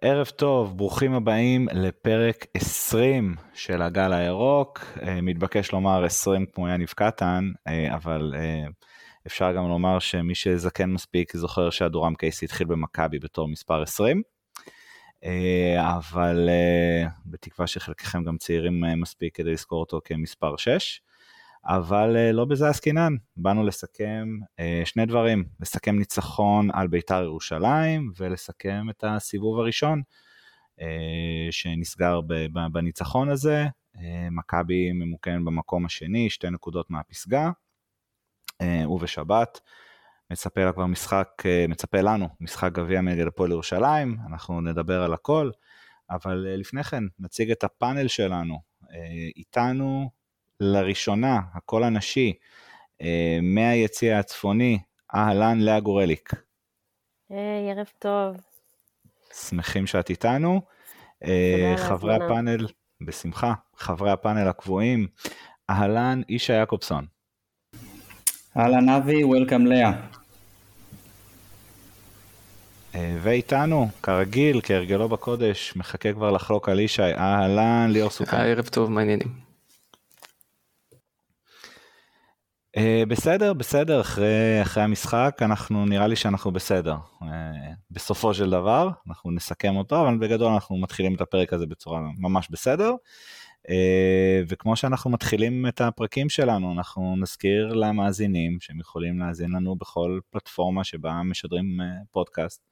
ערב טוב, ברוכים הבאים לפרק 20 של הגל הירוק. אה, מתבקש לומר 20 כמו יניב קטן, אה, אבל אה, אפשר גם לומר שמי שזקן מספיק זוכר שהדורם קייסי התחיל במכבי בתור מספר 20. אבל בתקווה שחלקכם גם צעירים מספיק כדי לזכור אותו כמספר 6. אבל לא בזה עסקינן, באנו לסכם שני דברים, לסכם ניצחון על בית"ר ירושלים ולסכם את הסיבוב הראשון שנסגר בניצחון הזה, מכבי ממוקם במקום השני, שתי נקודות מהפסגה, ובשבת. מצפה לה כבר משחק, מצפה לנו משחק גביע נגד הפועל ירושלים, אנחנו נדבר על הכל, אבל לפני כן נציג את הפאנל שלנו, איתנו לראשונה, הקול הנשי, אה, מהיציא הצפוני, אהלן לאה גורליק. היי, ערב טוב. שמחים שאת איתנו. אה, חברי הפאנל, בשמחה, חברי הפאנל הקבועים, אהלן אישה יעקובסון. אהלן אבי, וולקאם לאה. ואיתנו, כרגיל, כהרגלו בקודש, מחכה כבר לחלוק על ישי, אהלן ליאור סוכן. ערב טוב, מה העניינים? Uh, בסדר, בסדר, אחרי, אחרי המשחק אנחנו, נראה לי שאנחנו בסדר. אה, בסופו של דבר, אנחנו נסכם אותו, אבל בגדול אנחנו מתחילים את הפרק הזה בצורה ממש בסדר. אה, וכמו שאנחנו מתחילים את הפרקים שלנו, אנחנו נזכיר למאזינים שהם יכולים להאזין לנו בכל פלטפורמה שבה משדרים פודקאסט.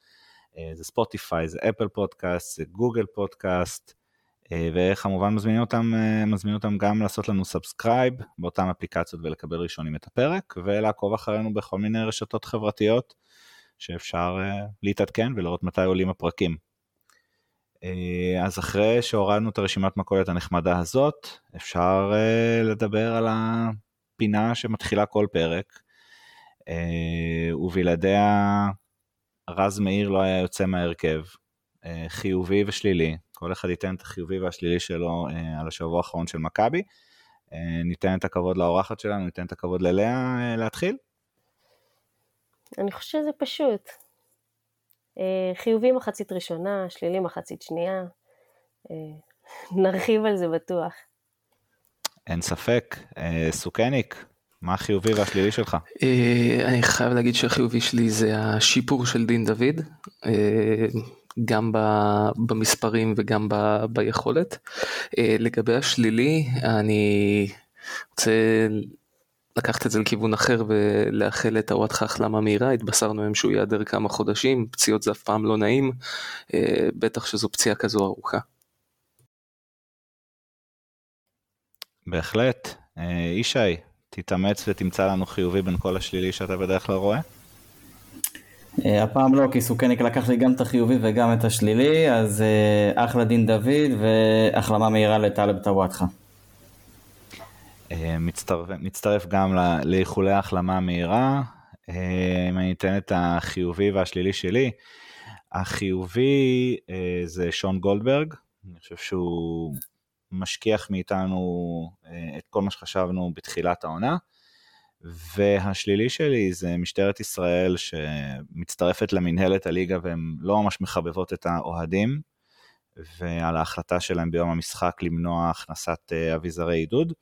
זה ספוטיפיי, זה אפל פודקאסט, זה גוגל פודקאסט. אה, וכמובן מזמינים אותם, אה, מזמינים אותם גם לעשות לנו subscribe באותן אפליקציות ולקבל ראשונים את הפרק ולעקוב אחרינו בכל מיני רשתות חברתיות שאפשר אה, להתעדכן ולראות מתי עולים הפרקים. אז אחרי שהורדנו את הרשימת מכולת הנחמדה הזאת אפשר לדבר על הפינה שמתחילה כל פרק. ובלעדיה רז מאיר לא היה יוצא מההרכב. חיובי ושלילי כל אחד ייתן את החיובי והשלילי שלו אה, על השבוע האחרון של מכבי. אה, ניתן את הכבוד לאורחת שלנו, ניתן את הכבוד ללאה אה, להתחיל. אני חושבת שזה פשוט. אה, חיובי מחצית ראשונה, שלילי מחצית שנייה. אה, נרחיב על זה בטוח. אין ספק. אה, סוכניק, מה החיובי והשלילי שלך? אני חייב להגיד שהחיובי שלי זה השיפור של דין דוד. גם במספרים וגם ב, ביכולת. אה, לגבי השלילי, אני רוצה לקחת את זה לכיוון אחר ולאחל לטוואטחה החלמה מהירה, התבשרנו היום שהוא ייעדר כמה חודשים, פציעות זה אף פעם לא נעים, אה, בטח שזו פציעה כזו ארוכה. בהחלט. אה, ישי, תתאמץ ותמצא לנו חיובי בין כל השלילי שאתה בדרך כלל רואה. אה, הפעם לא, כי סוכניק לקח לי גם את החיובי וגם את השלילי, אז אה, אחלה דין דוד והחלמה מהירה לטלב טוואטחה. אה, מצטרף, מצטרף גם לאיחולי החלמה מהירה. אם אני אתן את החיובי והשלילי שלי, החיובי זה שון גולדברג, אני חושב שהוא משכיח מאיתנו את כל מה שחשבנו בתחילת העונה. והשלילי שלי זה משטרת ישראל שמצטרפת למנהלת הליגה והן לא ממש מחבבות את האוהדים, ועל ההחלטה שלהם ביום המשחק למנוע הכנסת אה, אביזרי עידוד.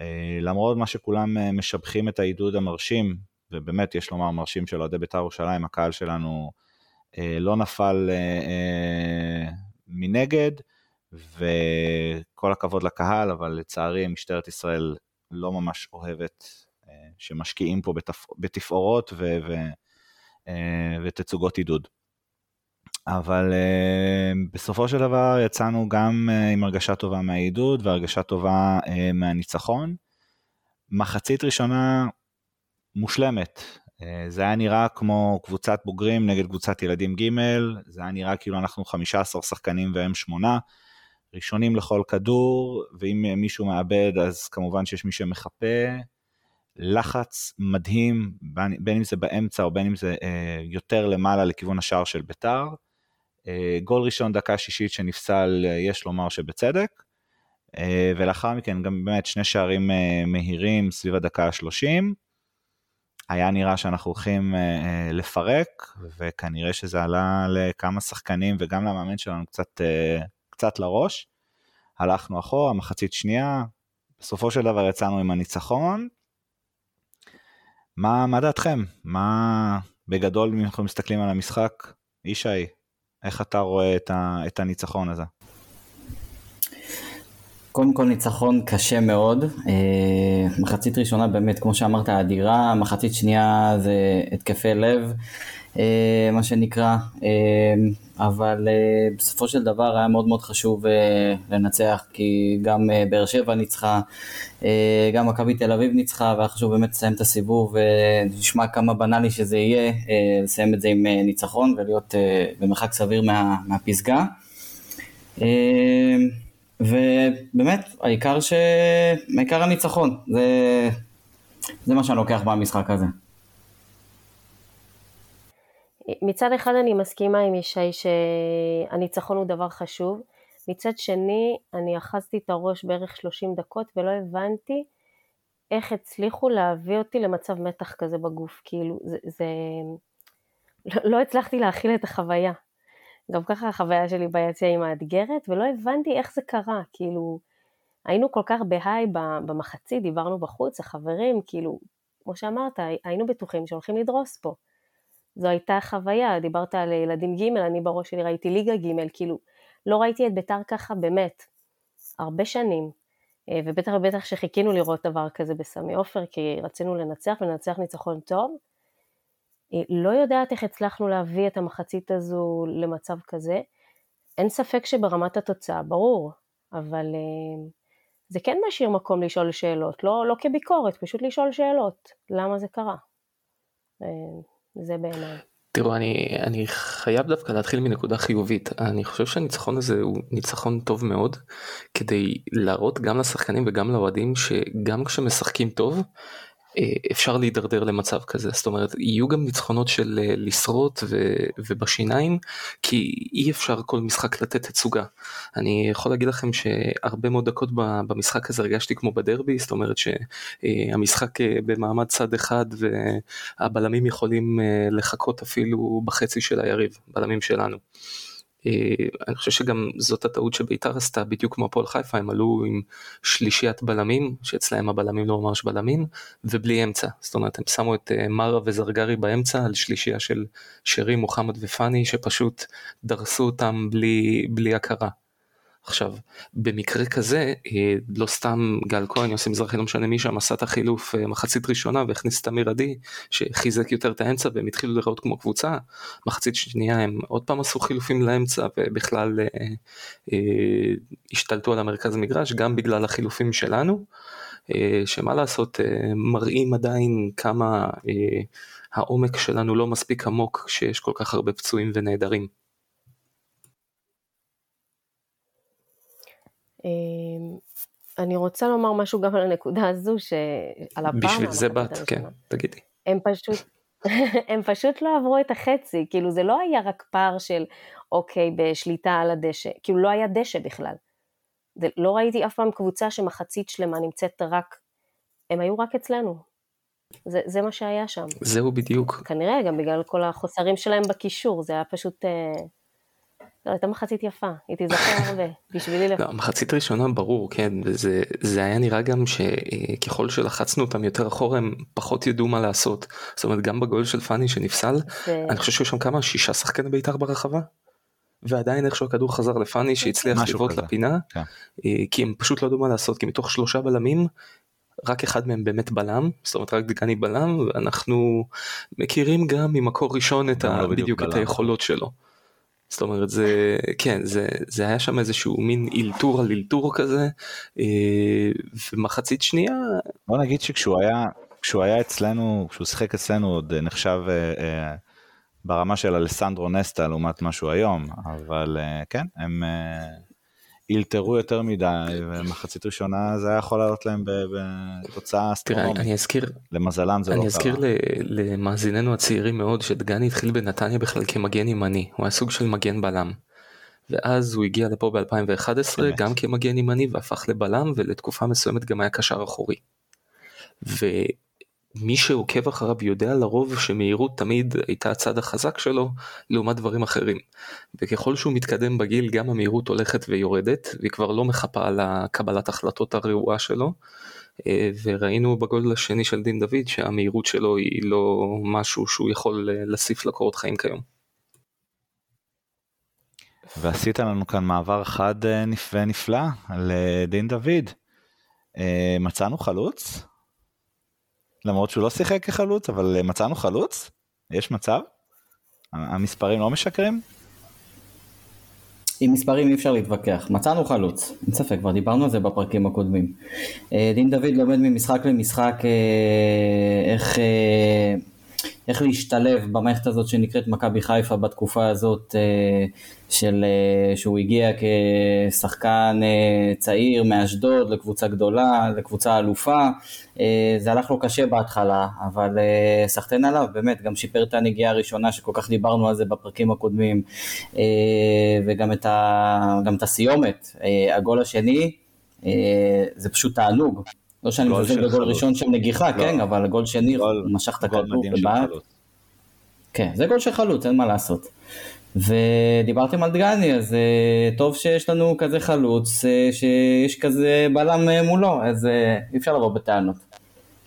אה, למרות מה שכולם אה, משבחים את העידוד המרשים, ובאמת יש לומר מרשים של אוהדי בית"ר ירושלים, הקהל שלנו לא נפל מנגד, וכל הכבוד לקהל, אבל לצערי משטרת ישראל לא ממש אוהבת שמשקיעים פה בתפ... בתפאורות ו... ו... אה, ותצוגות עידוד. אבל uh, בסופו של דבר יצאנו גם uh, עם הרגשה טובה מהעידוד והרגשה טובה מהניצחון. מחצית ראשונה מושלמת. זה היה נראה כמו קבוצת בוגרים נגד קבוצת ילדים ג', זה היה נראה כאילו אנחנו 15 שחקנים והם שמונה. ראשונים לכל כדור, ואם מישהו מאבד אז כמובן שיש מי שמחפה, לחץ מדהים, בין אם זה באמצע או בין אם זה אה, יותר למעלה לכיוון השער של ביתר. אה, גול ראשון דקה שישית שנפסל, אה, יש לומר שבצדק. ולאחר מכן גם באמת שני שערים מהירים סביב הדקה ה-30. היה נראה שאנחנו הולכים לפרק, וכנראה שזה עלה לכמה שחקנים וגם למאמן שלנו קצת, קצת לראש. הלכנו אחורה, מחצית שנייה, בסופו של דבר יצאנו עם הניצחון. מה, מה דעתכם? מה בגדול, אם אנחנו מסתכלים על המשחק, ישי, איך אתה רואה את, ה, את הניצחון הזה? קודם כל ניצחון קשה מאוד, אה, מחצית ראשונה באמת, כמו שאמרת, אדירה, מחצית שנייה זה התקפי לב, אה, מה שנקרא, אבל בסופו של דבר היה מאוד מאוד חשוב לנצח, כי גם באר שבע ניצחה, גם מכבי תל אביב ניצחה, והיה חשוב באמת לסיים את הסיבוב, ונשמע כמה בנאלי שזה יהיה, לסיים את זה עם ניצחון ולהיות במרחק סביר מה, מהפסגה. ובאמת, העיקר ש... העיקר הניצחון, זה, זה מה שאני לוקח במשחק הזה. מצד אחד אני מסכימה עם ישי שהניצחון הוא דבר חשוב, מצד שני אני אחזתי את הראש בערך 30 דקות ולא הבנתי איך הצליחו להביא אותי למצב מתח כזה בגוף, כאילו זה, זה... לא, לא הצלחתי להכיל את החוויה. גם ככה החוויה שלי ביציע היא מאתגרת, ולא הבנתי איך זה קרה, כאילו, היינו כל כך בהיי במחצית, דיברנו בחוץ, החברים, כאילו, כמו שאמרת, היינו בטוחים שהולכים לדרוס פה. זו הייתה חוויה, דיברת על ילדים ג', אני בראש שלי ראיתי ליגה ג', כאילו, לא ראיתי את ביתר ככה באמת, הרבה שנים, אה, ובטח ובטח שחיכינו לראות דבר כזה בסמי עופר, כי רצינו לנצח ולנצח ניצחון טוב, אה, לא יודעת איך הצלחנו להביא את המחצית הזו למצב כזה. אין ספק שברמת התוצאה, ברור, אבל אה, זה כן משאיר מקום לשאול שאלות, לא, לא כביקורת, פשוט לשאול שאלות, למה זה קרה. זה בעיניי. תראו, אני, אני חייב דווקא להתחיל מנקודה חיובית. אני חושב שהניצחון הזה הוא ניצחון טוב מאוד, כדי להראות גם לשחקנים וגם לאוהדים שגם כשמשחקים טוב, אפשר להידרדר למצב כזה זאת אומרת יהיו גם ניצחונות של אה, לשרוט ו, ובשיניים כי אי אפשר כל משחק לתת תצוגה. אני יכול להגיד לכם שהרבה מאוד דקות במשחק הזה הרגשתי כמו בדרבי זאת אומרת שהמשחק אה, במעמד צד אחד והבלמים יכולים לחכות אפילו בחצי של היריב בלמים שלנו. אה, אני חושב שגם זאת הטעות שבית"ר עשתה בדיוק כמו הפועל חיפה הם עלו עם שלישיית בלמים שאצלהם הבלמים לא ממש בלמים ובלי אמצע זאת אומרת הם שמו את אה, מרה וזרגרי באמצע על שלישייה של שרי מוחמד ופאני שפשוט דרסו אותם בלי בלי הכרה. עכשיו, במקרה כזה, אה, לא סתם גל כהן, יוסי מזרחי, לא משנה מי שם, עשה את החילוף אה, מחצית ראשונה והכניס את אמיר עדי, שחיזק יותר את האמצע והם התחילו לראות כמו קבוצה. מחצית שנייה הם עוד פעם עשו חילופים לאמצע ובכלל אה, אה, השתלטו על המרכז המגרש, גם בגלל החילופים שלנו, אה, שמה לעשות, אה, מראים עדיין כמה אה, העומק שלנו לא מספיק עמוק כשיש כל כך הרבה פצועים ונעדרים. אני רוצה לומר משהו גם על הנקודה הזו, שעל הפעם... בשביל זה באת, כן, תגידי. הם פשוט, הם פשוט לא עברו את החצי, כאילו זה לא היה רק פער של אוקיי, בשליטה על הדשא, כאילו לא היה דשא בכלל. זה, לא ראיתי אף פעם קבוצה שמחצית שלמה נמצאת רק, הם היו רק אצלנו. זה, זה מה שהיה שם. זהו בדיוק. כנראה גם בגלל כל החוסרים שלהם בקישור, זה היה פשוט... אה, לא, הייתה מחצית יפה, היא תיזכר הרבה, בשבילי לפחות. לא, מחצית ראשונה ברור, כן, וזה זה היה נראה גם שככל שלחצנו אותם יותר אחורה הם פחות ידעו מה לעשות. זאת אומרת גם בגול של פאני שנפסל. אני חושב שהיו שם כמה, שישה שחקני בית"ר ברחבה? ועדיין איכשהו הכדור חזר לפאני שהצליח לבעוט לפינה, כן. אה, כי הם פשוט לא ידעו מה לעשות, כי מתוך שלושה בלמים, רק אחד מהם באמת בלם, זאת אומרת רק דגני בלם, ואנחנו מכירים גם ממקור ראשון את ה... לא בדיוק, בדיוק את היכולות שלו. זאת אומרת זה כן זה זה היה שם איזשהו מין אילתור על אילתור כזה אה, ומחצית שנייה. בוא נגיד שכשהוא היה כשהוא היה אצלנו כשהוא שיחק אצלנו עוד נחשב אה, אה, ברמה של אלסנדרו נסטה לעומת משהו היום אבל כן הם אילתרו יותר מדי, ומחצית ראשונה זה היה יכול לעלות להם בתוצאה אסטרונומית. אני אזכיר, למזלם זה לא קרה. אני אזכיר למאזיננו הצעירים מאוד שדגני התחיל בנתניה בכלל כמגן ימני, הוא היה סוג של מגן בלם. ואז הוא הגיע לפה ב-2011 גם כמגן ימני והפך לבלם ולתקופה מסוימת גם היה קשר אחורי. מי שעוקב אחריו יודע לרוב שמהירות תמיד הייתה הצד החזק שלו לעומת דברים אחרים. וככל שהוא מתקדם בגיל גם המהירות הולכת ויורדת והיא כבר לא מחפה על הקבלת החלטות הרעועה שלו. אה, וראינו בגודל השני של דין דוד שהמהירות שלו היא לא משהו שהוא יכול אה, להוסיף לקורות חיים כיום. ועשית לנו כאן מעבר חד אה, ונפלא על דין דוד. מצאנו חלוץ? למרות שהוא לא שיחק כחלוץ, אבל מצאנו חלוץ? יש מצב? המספרים לא משקרים? עם מספרים אי אפשר להתווכח. מצאנו חלוץ, אין ספק, כבר דיברנו על זה בפרקים הקודמים. אה, דין דוד לומד ממשחק למשחק אה, איך, אה, איך להשתלב במערכת הזאת שנקראת מכבי חיפה בתקופה הזאת של, שהוא הגיע כשחקן צעיר מאשדוד לקבוצה גדולה, לקבוצה אלופה. זה הלך לו קשה בהתחלה, אבל סחטיין עליו, באמת, גם שיפר את הנגיעה הראשונה שכל כך דיברנו על זה בפרקים הקודמים, וגם את, ה, את הסיומת. הגול השני, זה פשוט תענוג. לא שאני מזלזל בגול ראשון של נגיחה, לא. כן, אבל גול שני, הוא משך את הכדור ובעט. כן, זה גול של חלוץ, אין מה לעשות. ודיברתם על דגני, אז uh, טוב שיש לנו כזה חלוץ, uh, שיש כזה בלם uh, מולו, אז אי אפשר לבוא בטענות.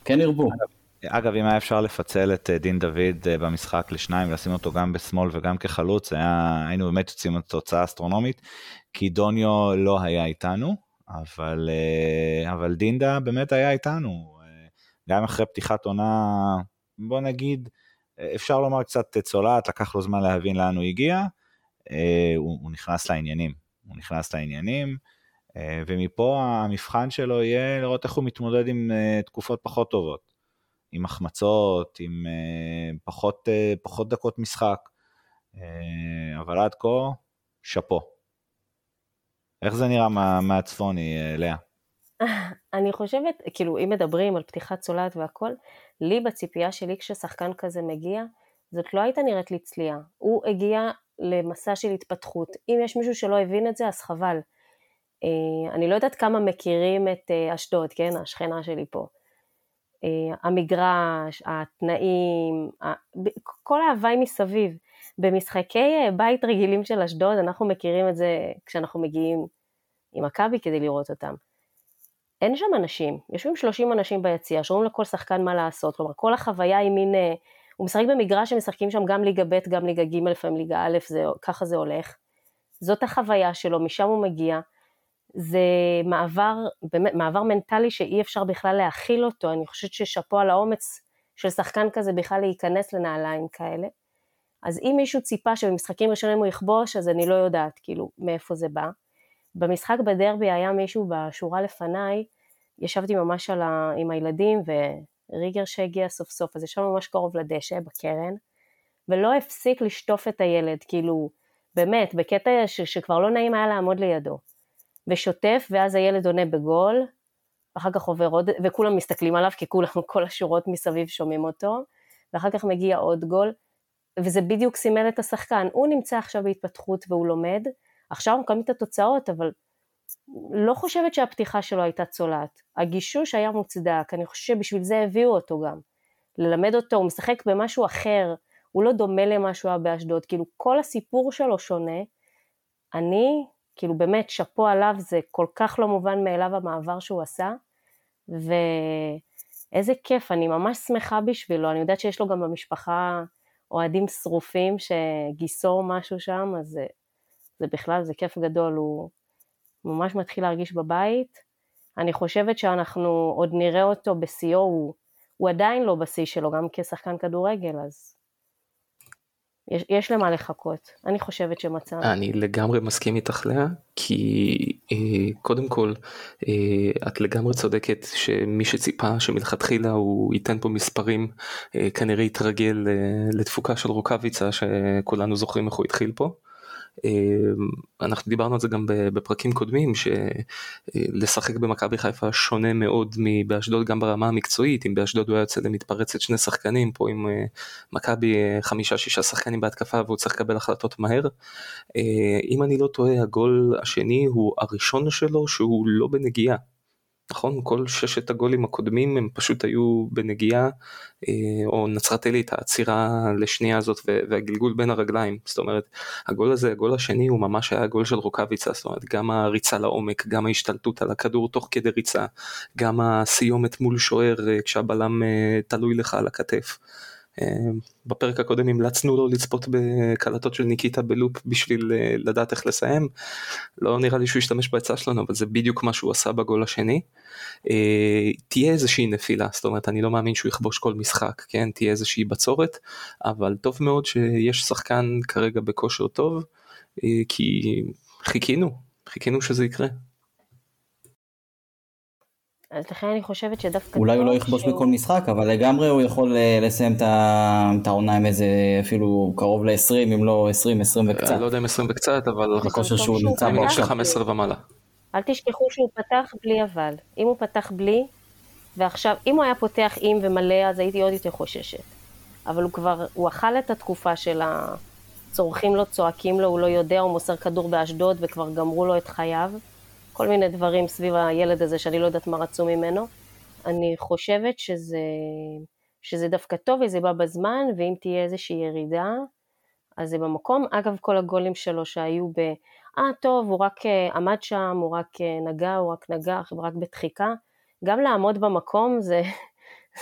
כן ירבו. אגב, אגב, אם היה אפשר לפצל את דין דוד במשחק לשניים ולשים אותו גם בשמאל וגם כחלוץ, היה, היינו באמת יוצאים לתוצאה אסטרונומית, כי דוניו לא היה איתנו, אבל, אה, אבל דינדה באמת היה איתנו, אה, גם אחרי פתיחת עונה, בוא נגיד, אפשר לומר קצת צולעת, לקח לו זמן להבין לאן הוא הגיע, אה, הוא, הוא נכנס לעניינים, הוא נכנס לעניינים, ומפה המבחן שלו יהיה לראות איך הוא מתמודד עם תקופות פחות טובות, עם החמצות, עם פחות, פחות דקות משחק, אבל עד כה, שאפו. איך זה נראה מה, מהצפוני, אה, לאה? אני חושבת, כאילו, אם מדברים על פתיחת צולעת והכל, לי בציפייה שלי כששחקן כזה מגיע, זאת לא הייתה נראית לי צליעה. הוא הגיע למסע של התפתחות. אם יש מישהו שלא הבין את זה, אז חבל. אה, אני לא יודעת כמה מכירים את אה, אשדוד, כן? השכנה שלי פה. המגרש, התנאים, כל ההוואי מסביב. במשחקי בית רגילים של אשדוד, אנחנו מכירים את זה כשאנחנו מגיעים עם מכבי כדי לראות אותם. אין שם אנשים, יושבים 30 אנשים ביציע, שאומרים לכל שחקן מה לעשות, כלומר כל החוויה היא מין, אה, הוא משחק במגרש שמשחקים שם גם ליגה ב', גם ליגה ג', לפעמים ליגה א', זה, ככה זה הולך. זאת החוויה שלו, משם הוא מגיע. זה מעבר, באמת, מעבר מנטלי שאי אפשר בכלל להכיל אותו, אני חושבת ששאפו על האומץ של שחקן כזה בכלל להיכנס לנעליים כאלה. אז אם מישהו ציפה שבמשחקים ראשונים הוא יכבוש, אז אני לא יודעת כאילו מאיפה זה בא. במשחק בדרבי היה מישהו בשורה לפניי, ישבתי ממש ה... עם הילדים וריגר שהגיע סוף סוף, אז ישבנו ממש קרוב לדשא בקרן, ולא הפסיק לשטוף את הילד, כאילו, באמת, בקטע ש... שכבר לא נעים היה לעמוד לידו. ושוטף, ואז הילד עונה בגול, אחר כך עובר עוד, וכולם מסתכלים עליו, כי כולם, כל השורות מסביב שומעים אותו, ואחר כך מגיע עוד גול, וזה בדיוק סימל את השחקן, הוא נמצא עכשיו בהתפתחות והוא לומד, עכשיו מקבלים את התוצאות, אבל לא חושבת שהפתיחה שלו הייתה צולעת. הגישוש היה מוצדק, אני חושבת שבשביל זה הביאו אותו גם. ללמד אותו, הוא משחק במשהו אחר, הוא לא דומה למה שהוא היה באשדוד, כאילו כל הסיפור שלו שונה. אני, כאילו באמת, שאפו עליו, זה כל כך לא מובן מאליו המעבר שהוא עשה, ואיזה כיף, אני ממש שמחה בשבילו, אני יודעת שיש לו גם במשפחה אוהדים שרופים שגיסו משהו שם, אז זה, זה בכלל, זה כיף גדול, הוא ממש מתחיל להרגיש בבית. אני חושבת שאנחנו עוד נראה אותו בשיאו, הוא, הוא עדיין לא בשיא שלו, גם כשחקן כדורגל, אז יש, יש למה לחכות. אני חושבת שמצאנו. אני לגמרי מסכים איתך לאה, כי אה, קודם כל, אה, את לגמרי צודקת שמי שציפה שמלכתחילה הוא ייתן פה מספרים, אה, כנראה יתרגל אה, לתפוקה של רוקאביצה, שכולנו זוכרים איך הוא התחיל פה. אמ, אנחנו דיברנו על זה גם בפרקים קודמים שלשחק במכבי חיפה שונה מאוד מבאשדוד גם ברמה המקצועית אם באשדוד הוא היה יוצא למתפרצת שני שחקנים פה עם אה, מכבי אה, חמישה שישה שחקנים בהתקפה והוא צריך לקבל החלטות מהר. אה, אם אני לא טועה הגול השני הוא הראשון שלו שהוא לא בנגיעה. נכון? כל ששת הגולים הקודמים הם פשוט היו בנגיעה, אה, או נצרת עילית, העצירה לשנייה הזאת והגלגול בין הרגליים. זאת אומרת, הגול הזה, הגול השני הוא ממש היה הגול של רוקאביצה, זאת אומרת, גם הריצה לעומק, גם ההשתלטות על הכדור תוך כדי ריצה, גם הסיומת מול שוער אה, כשהבלם אה, תלוי לך על הכתף. בפרק הקודם המלצנו לו לצפות בקלטות של ניקיטה בלופ בשביל אה, לדעת איך לסיים. לא נראה לי שהוא ישתמש בעצה שלנו אבל זה בדיוק מה שהוא עשה בגול השני. אה, תהיה איזושהי נפילה זאת אומרת אני לא מאמין שהוא יכבוש כל משחק כן תהיה איזושהי בצורת אבל טוב מאוד שיש שחקן כרגע בכושר טוב אה, כי חיכינו חיכינו שזה יקרה. אז לכן אני חושבת שדווקא... אולי הוא לא יכבוש שהוא... בכל משחק, אבל לגמרי הוא יכול אה, לסיים את העונה עם איזה אפילו קרוב ל-20, אם לא 20, 20 וקצת. לא יודע אם 20 וקצת, אבל... בכושר שהוא נמצא בו עכשיו. 15 ומעלה. אל תשכחו שהוא פתח בלי אבל. אם הוא פתח בלי, ועכשיו, אם הוא היה פותח עם ומלא, אז הייתי עוד יותר חוששת. אבל הוא כבר, הוא אכל את התקופה של הצורכים לו, צועקים לו, הוא לא יודע, הוא מוסר כדור באשדוד וכבר גמרו לו את חייו. כל מיני דברים סביב הילד הזה שאני לא יודעת מה רצו ממנו. אני חושבת שזה, שזה דווקא טוב וזה בא בזמן, ואם תהיה איזושהי ירידה, אז זה במקום. אגב, כל הגולים שלו שהיו ב... אה, טוב, הוא רק אה, עמד שם, הוא רק אה, נגע, הוא רק נגע, רק בדחיקה. גם לעמוד במקום זה,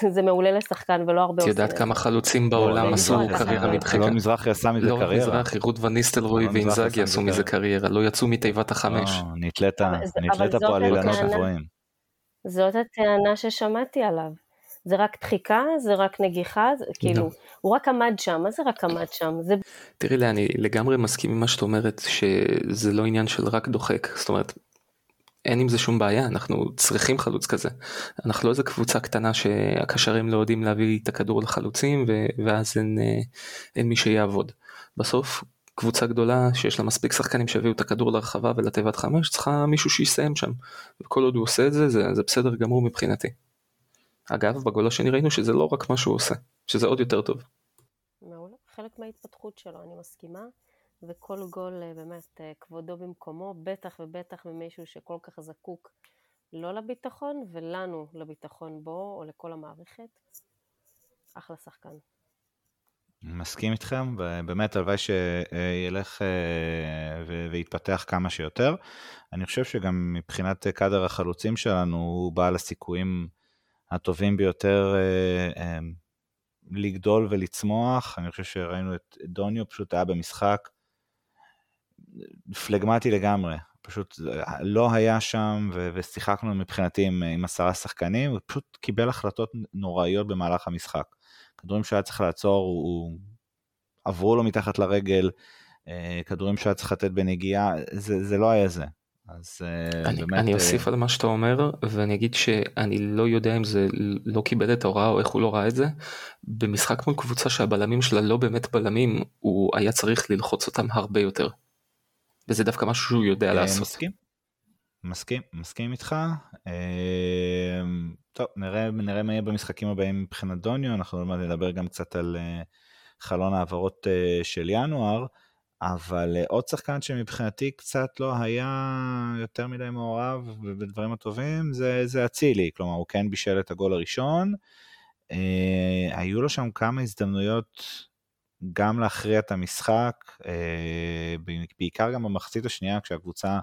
זה מעולה לשחקן ולא הרבה עושים את זה. את יודעת כמה חלוצים בעולם עשו קריירה מדחיקה? לא מזרחי עשה מזה לא קריירה. לא מזרחי, רות וניסטלרוי ואינזאגי עשו מזה קריירה, לא יצאו מתיבת החמש. נתלית פה על אילנות גבוהים. זאת הטענה ששמעתי עליו. זה רק דחיקה, זה רק נגיחה, זה, כאילו, הוא רק עמד שם, מה זה רק עמד שם? זה... תראי לי, אני לגמרי מסכים עם מה שאת אומרת, שזה לא עניין של רק דוחק, זאת אומרת, אין עם זה שום בעיה, אנחנו צריכים חלוץ כזה. אנחנו לא איזה קבוצה קטנה שהקשרים לא יודעים להביא את הכדור לחלוצים ואז אין, אה, אין מי שיעבוד. בסוף קבוצה גדולה שיש לה מספיק שחקנים שיביאו את הכדור לרחבה ולתיבת חמש צריכה מישהו שיסיים שם. וכל עוד הוא עושה את זה, זה, זה בסדר גמור מבחינתי. אגב, בגול השני ראינו שזה לא רק מה שהוא עושה, שזה עוד יותר טוב. מעולה, חלק מההתפתחות שלו, אני מסכימה. וכל גול אה, באמת אה, כבודו במקומו, בטח ובטח ממישהו שכל כך זקוק לא לביטחון ולנו לביטחון בו או לכל המערכת. אחלה שחקן. מסכים איתכם, ובאמת הלוואי שילך אה, ויתפתח כמה שיותר. אני חושב שגם מבחינת קאדר החלוצים שלנו, הוא בעל הסיכויים הטובים ביותר לגדול ולצמוח. אני חושב שראינו את דוניו, פשוט היה במשחק פלגמטי לגמרי, פשוט לא היה שם ו- ושיחקנו מבחינתי עם, עם עשרה שחקנים, הוא פשוט קיבל החלטות נוראיות במהלך המשחק. כדורים שהיה צריך לעצור, הוא, הוא עברו לו מתחת לרגל, אה, כדורים שהיה צריך לתת בנגיעה, זה, זה לא היה זה. אז אה, אני, באמת... אני אוסיף על מה שאתה אומר, ואני אגיד שאני לא יודע אם זה לא קיבל את ההוראה או איך הוא לא ראה את זה. במשחק מול קבוצה שהבלמים שלה לא באמת בלמים, הוא היה צריך ללחוץ אותם הרבה יותר. וזה דווקא משהו שהוא יודע אה, לעשות. מסכים, מסכים, מסכים איתך. אה, טוב, נראה, נראה מה יהיה במשחקים הבאים מבחינת דוניו, אנחנו עוד מעט נדבר גם קצת על אה, חלון העברות של ינואר, אבל עוד שחקן שמבחינתי קצת לא היה יותר מדי מעורב בדברים הטובים, זה אצילי, כלומר הוא כן בישל את הגול הראשון. היו לו שם כמה הזדמנויות גם להכריע את המשחק, אה, בעיקר גם במחצית השנייה כשהקבוצה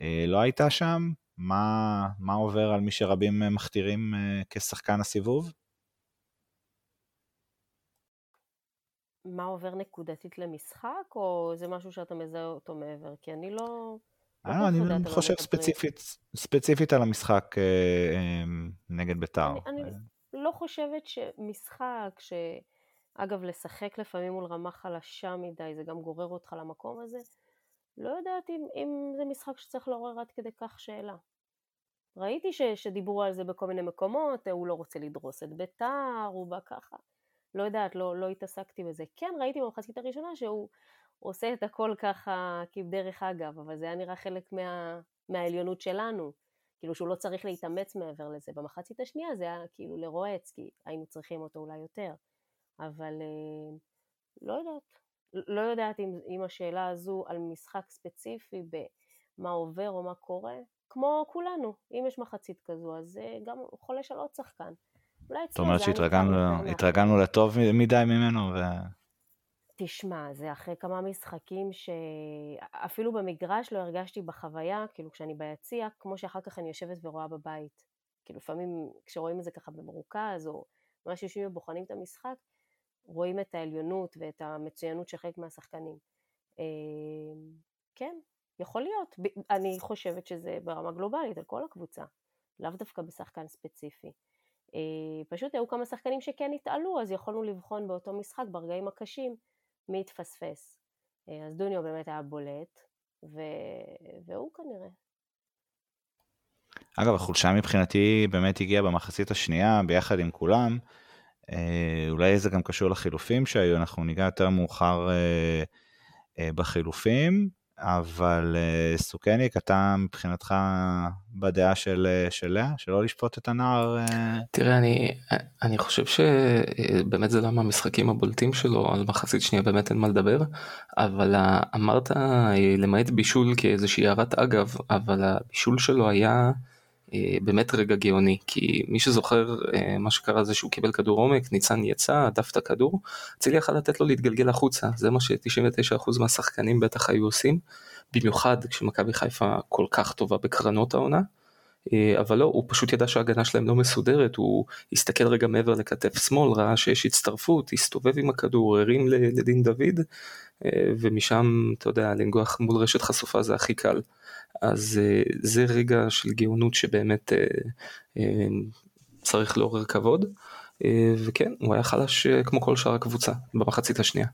אה, לא הייתה שם, מה, מה עובר על מי שרבים מכתירים אה, כשחקן הסיבוב? מה עובר נקודתית למשחק, או זה משהו שאתה מזהה אותו מעבר? כי אני לא... לא אני חושב ספציפית, ספציפית על המשחק נגד בית"ר. אני, אני לא חושבת שמשחק, ש... אגב, לשחק לפעמים מול רמה חלשה מדי, זה גם גורר אותך למקום הזה. לא יודעת אם, אם זה משחק שצריך לעורר עד כדי כך שאלה. ראיתי ש, שדיברו על זה בכל מיני מקומות, הוא לא רוצה לדרוס את ביתר, הוא בא ככה. לא יודעת, לא, לא התעסקתי בזה. כן, ראיתי במחצית הראשונה שהוא עושה את הכל ככה כבדרך אגב, אבל זה היה נראה חלק מה, מהעליונות שלנו. כאילו שהוא לא צריך להתאמץ מעבר לזה. במחצית השנייה זה היה כאילו לרועץ, כי היינו צריכים אותו אולי יותר. אבל אה, לא יודעת, לא יודעת אם, אם השאלה הזו על משחק ספציפי במה עובר או מה קורה, כמו כולנו, אם יש מחצית כזו, אז uh, גם חולש על עוד שחקן. אולי זאת אומרת שהתרגלנו לטוב מדי ממנו ו... תשמע, זה אחרי כמה משחקים שאפילו במגרש לא הרגשתי בחוויה, כאילו כשאני ביציע, כמו שאחר כך אני יושבת ורואה בבית. כאילו לפעמים כשרואים את זה ככה במרוכז, או ממש יושבים ובוחנים את המשחק, רואים את העליונות ואת המצוינות של חלק מהשחקנים. אמ, כן, יכול להיות. אני חושבת שזה ברמה גלובלית על כל הקבוצה, לאו דווקא בשחקן ספציפי. אה, פשוט היו כמה שחקנים שכן התעלו, אז יכולנו לבחון באותו משחק ברגעים הקשים מי התפספס. אה, אז דוניו באמת היה בולט, ו... והוא כנראה. אגב, החולשה מבחינתי באמת הגיעה במחצית השנייה ביחד עם כולם. אה, אולי זה גם קשור לחילופים שהיו, אנחנו ניגע יותר מאוחר אה, אה, בחילופים, אבל אה, סוכניק, אתה מבחינתך בדעה של, אה, של לאה, שלא לשפוט את הנער? אה... תראה, אני, אני חושב שבאמת זה לא מהמשחקים הבולטים שלו, על מחצית שנייה באמת אין מה לדבר, אבל אמרת למעט בישול כאיזושהי הערת אגב, אבל הבישול שלו היה... אה, באמת רגע גאוני כי מי שזוכר אה, מה שקרה זה שהוא קיבל כדור עומק ניצן יצא הדף את הכדור אצילי יכל לתת לו להתגלגל החוצה זה מה ש-99% מהשחקנים בטח היו עושים במיוחד כשמכבי חיפה כל כך טובה בקרנות העונה. אה, אבל לא, הוא פשוט ידע שההגנה שלהם לא מסודרת, הוא הסתכל רגע מעבר לכתף שמאל, ראה שיש הצטרפות, הסתובב עם הכדור, הרים לדין דוד, ומשם, אתה יודע, לנגוח מול רשת חשופה זה הכי קל. אז אה, זה רגע של גאונות שבאמת אה, אה, צריך לעורר כבוד, וכן, הוא היה חלש כמו כל שאר הקבוצה במחצית השנייה.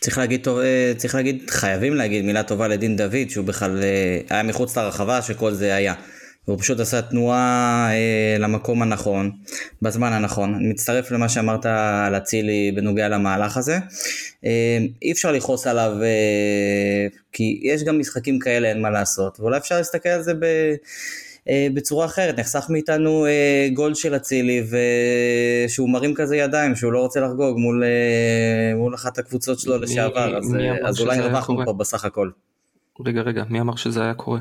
צריך להגיד, צריך להגיד, חייבים להגיד מילה טובה לדין דוד, שהוא בכלל היה מחוץ לרחבה שכל זה היה. והוא פשוט עשה תנועה אה, למקום הנכון, בזמן הנכון. אני מצטרף למה שאמרת על אצילי בנוגע למהלך הזה. אה, אי אפשר לכעוס עליו, אה, כי יש גם משחקים כאלה, אין מה לעשות. ואולי אפשר להסתכל על זה ב... אה, בצורה אחרת, נחסך מאיתנו אה, גול של אצילי ושהוא מרים כזה ידיים שהוא לא רוצה לחגוג מול, אה, מול אחת הקבוצות שלו לשעבר, אז, אה, אז אולי הרווחנו פה בסך הכל. רגע רגע, מי אמר שזה היה קורה?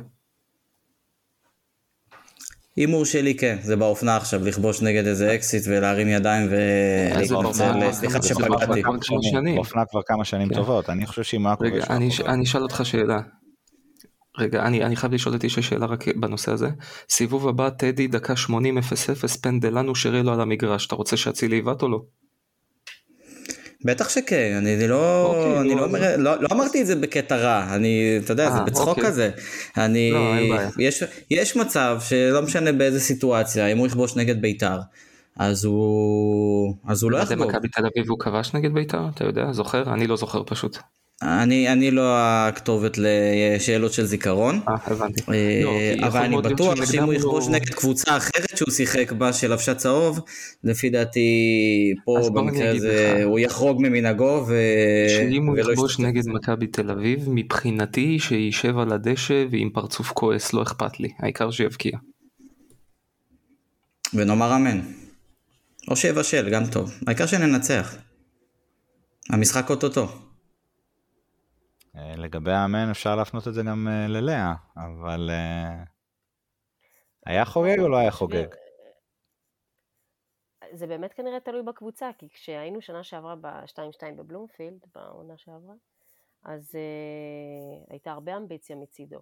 הימור שלי כן, זה באופנה עכשיו, לכבוש נגד איזה אקסיט ולהרים ידיים ולהתנצל, סליחה שפגעתי. באופנה כבר כמה שנים טובות, אני חושב שאם היה רגע, אני אשאל אותך שאלה. רגע, אני, אני חייב לשאול את איש השאלה רק בנושא הזה. סיבוב הבא, טדי, דקה 80-0-0, פנדלנו שרלו על המגרש, אתה רוצה שאצילי יבעט או לא? בטח שכן, אני, לא, אוקיי, אני לא, לא, אומר, לא, לא אמרתי את זה בקטע רע, אני, אתה יודע, 아, זה אה, בצחוק אוקיי. כזה. אני, לא, יש, יש מצב שלא משנה באיזה סיטואציה, אם הוא יכבוש נגד בית"ר, אז הוא, אז הוא לא יחגוג. מכבי תל אביב הוא כבש נגד בית"ר, אתה יודע, זוכר? אני לא זוכר פשוט. אני, אני לא הכתובת לשאלות של זיכרון, אה, הבנתי. אה, לא, אבל אני בטוח שאם הוא יכבוש לא... נגד קבוצה אחרת שהוא שיחק בה שלבשה צהוב, לפי דעתי פה במקרה הזה הוא יחרוג ממנהגו ו... שאם הוא יכבוש נגד מכבי תל אביב, מבחינתי שישב על הדשא ועם פרצוף כועס לא אכפת לי, העיקר שיבקיע. ונאמר אמן. או שיבשל, גם טוב. העיקר שננצח. המשחק אוטוטו. אה, לגבי האמן אפשר להפנות את זה גם אה, ללאה, אבל אה, היה חוגג או לא היה חוגג? זה באמת כנראה תלוי בקבוצה, כי כשהיינו שנה שעברה ב-2-2 בבלומפילד, בעונה שעברה, אז uh, הייתה הרבה אמביציה מצידו.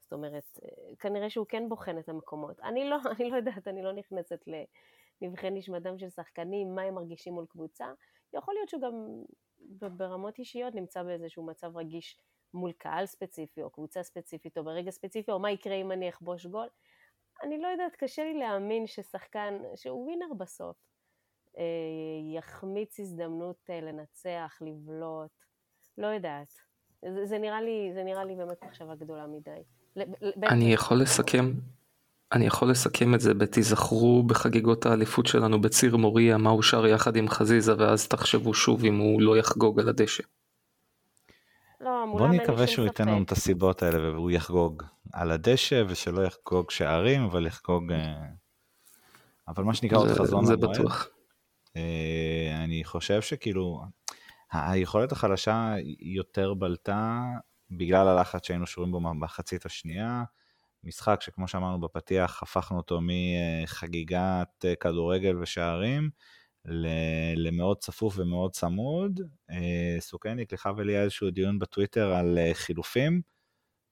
זאת אומרת, כנראה שהוא כן בוחן את המקומות. אני לא, אני לא יודעת, אני לא נכנסת לנבחי נשמתם של שחקנים, מה הם מרגישים מול קבוצה. יכול להיות שהוא גם ברמות אישיות נמצא באיזשהו מצב רגיש מול קהל ספציפי או קבוצה ספציפית או ברגע ספציפי או מה יקרה אם אני אכבוש גול. אני לא יודעת, קשה לי להאמין ששחקן, שהוא ווינר בסוף, אה, יחמיץ הזדמנות אה, לנצח, לבלוט, לא יודעת. זה, זה, נראה לי, זה נראה לי באמת מחשבה גדולה מדי. אני יכול לסכם, אני יכול לסכם את זה בתיזכרו בחגיגות האליפות שלנו בציר מוריה מה הוא שר יחד עם חזיזה ואז תחשבו שוב אם הוא לא יחגוג על הדשא. לא, בוא נקווה שהוא ייתן לנו את הסיבות האלה והוא יחגוג על הדשא ושלא יחגוג שערים אבל יחגוג אה, אבל מה שנקרא עוד חזון זה בטוח. אה, אני חושב שכאילו היכולת החלשה יותר בלטה בגלל הלחץ שהיינו שורים בו במחצית השנייה. משחק שכמו שאמרנו בפתיח, הפכנו אותו מחגיגת אה, כדורגל ושערים למאוד צפוף ומאוד צמוד. אה, סוכניק, לך ולי איזשהו דיון בטוויטר על אה, חילופים,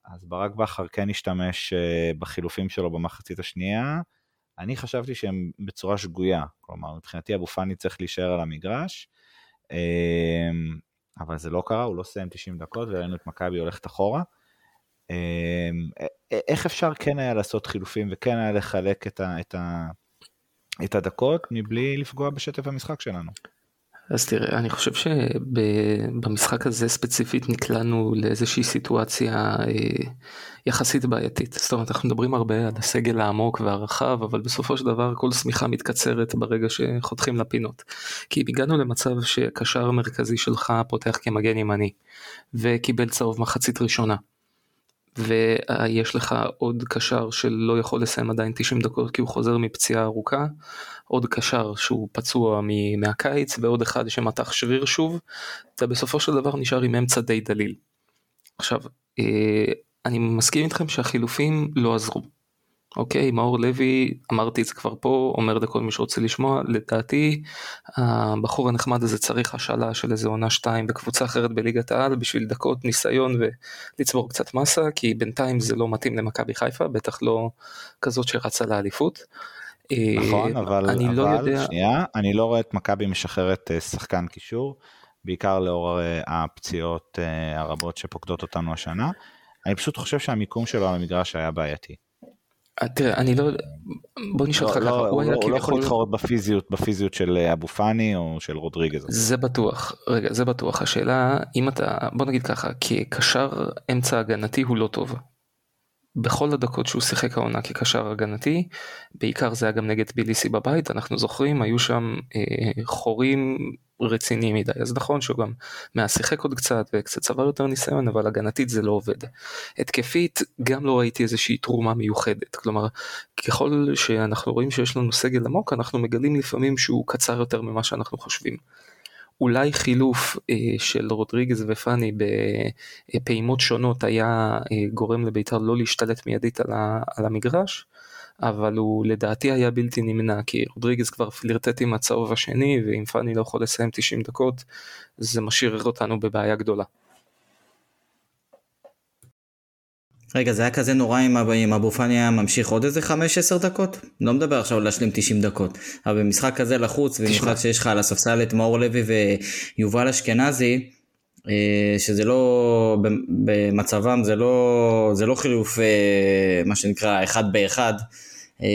אז ברק בכר כן השתמש בחילופים שלו במחצית השנייה. אני חשבתי שהם בצורה שגויה, כלומר מבחינתי אבו פאני צריך להישאר על המגרש, אבל זה לא קרה, הוא לא סיים 90 דקות וראינו את מכבי הולכת אחורה. אמ, איך אפשר כן היה לעשות חילופים וכן היה לחלק את, ה, את, ה, את הדקות מבלי לפגוע בשטף המשחק שלנו? אז תראה, אני חושב שבמשחק הזה ספציפית נקלענו לאיזושהי סיטואציה אה, יחסית בעייתית. זאת אומרת, אנחנו מדברים הרבה על הסגל העמוק והרחב, אבל בסופו של דבר כל שמיכה מתקצרת ברגע שחותכים לפינות. כי אם הגענו למצב שקשר המרכזי שלך פותח כמגן ימני, וקיבל צהוב מחצית ראשונה. ויש לך עוד קשר שלא יכול לסיים עדיין 90 דקות כי הוא חוזר מפציעה ארוכה, עוד קשר שהוא פצוע מהקיץ ועוד אחד שמתח שריר שוב, אתה בסופו של דבר נשאר עם אמצע די דליל. עכשיו, אה, אני מסכים איתכם שהחילופים לא עזרו. אוקיי, מאור לוי, אמרתי את זה כבר פה, אומר לכל מי שרוצה לשמוע, לדעתי הבחור הנחמד הזה צריך השאלה של איזה עונה שתיים בקבוצה אחרת בליגת העל בשביל דקות ניסיון ולצבור קצת מסה, כי בינתיים זה לא מתאים למכבי חיפה, בטח לא כזאת שרצה לאליפות. נכון, אבל, אני אבל, לא יודע... שנייה, אני לא רואה את מכבי משחררת אה, שחקן קישור, בעיקר לאור אה, הפציעות אה, הרבות שפוקדות אותנו השנה. אני פשוט חושב שהמיקום שלו על המגרש היה בעייתי. אה, תראה, אני לא, בוא נשאל אותך לא, ככה, לא, הוא כביכול... הוא לא יכול להתחרות בפיזיות, בפיזיות של אה, אבו פאני או של רודריגז. זה בטוח, רגע, זה בטוח. השאלה, אם אתה, בוא נגיד ככה, כקשר אמצע הגנתי הוא לא טוב. בכל הדקות שהוא שיחק העונה כקשר הגנתי, בעיקר זה היה גם נגד ביליסי בבית, אנחנו זוכרים, היו שם אה, חורים רציניים מדי, אז נכון שהוא גם מהשיחק עוד קצת וקצת צבר יותר ניסיון, אבל הגנתית זה לא עובד. התקפית, גם לא ראיתי איזושהי תרומה מיוחדת, כלומר, ככל שאנחנו רואים שיש לנו סגל עמוק, אנחנו מגלים לפעמים שהוא קצר יותר ממה שאנחנו חושבים. אולי חילוף אה, של רודריגז ופאני בפעימות שונות היה אה, גורם לבית"ר לא להשתלט מיידית על, ה, על המגרש, אבל הוא לדעתי היה בלתי נמנע, כי רודריגז כבר פלירטט עם הצהוב השני, ואם פאני לא יכול לסיים 90 דקות, זה משאיר אותנו בבעיה גדולה. רגע, זה היה כזה נורא אם אבו פאני היה ממשיך עוד איזה 5-10 דקות? לא מדבר עכשיו על להשלים 90 דקות. אבל במשחק כזה לחוץ, במיוחד שיש לך על הספסל את מאור לוי ויובל אשכנזי, אה, שזה לא, במצבם זה לא, זה לא חילוף אה, מה שנקרא אחד באחד. אה,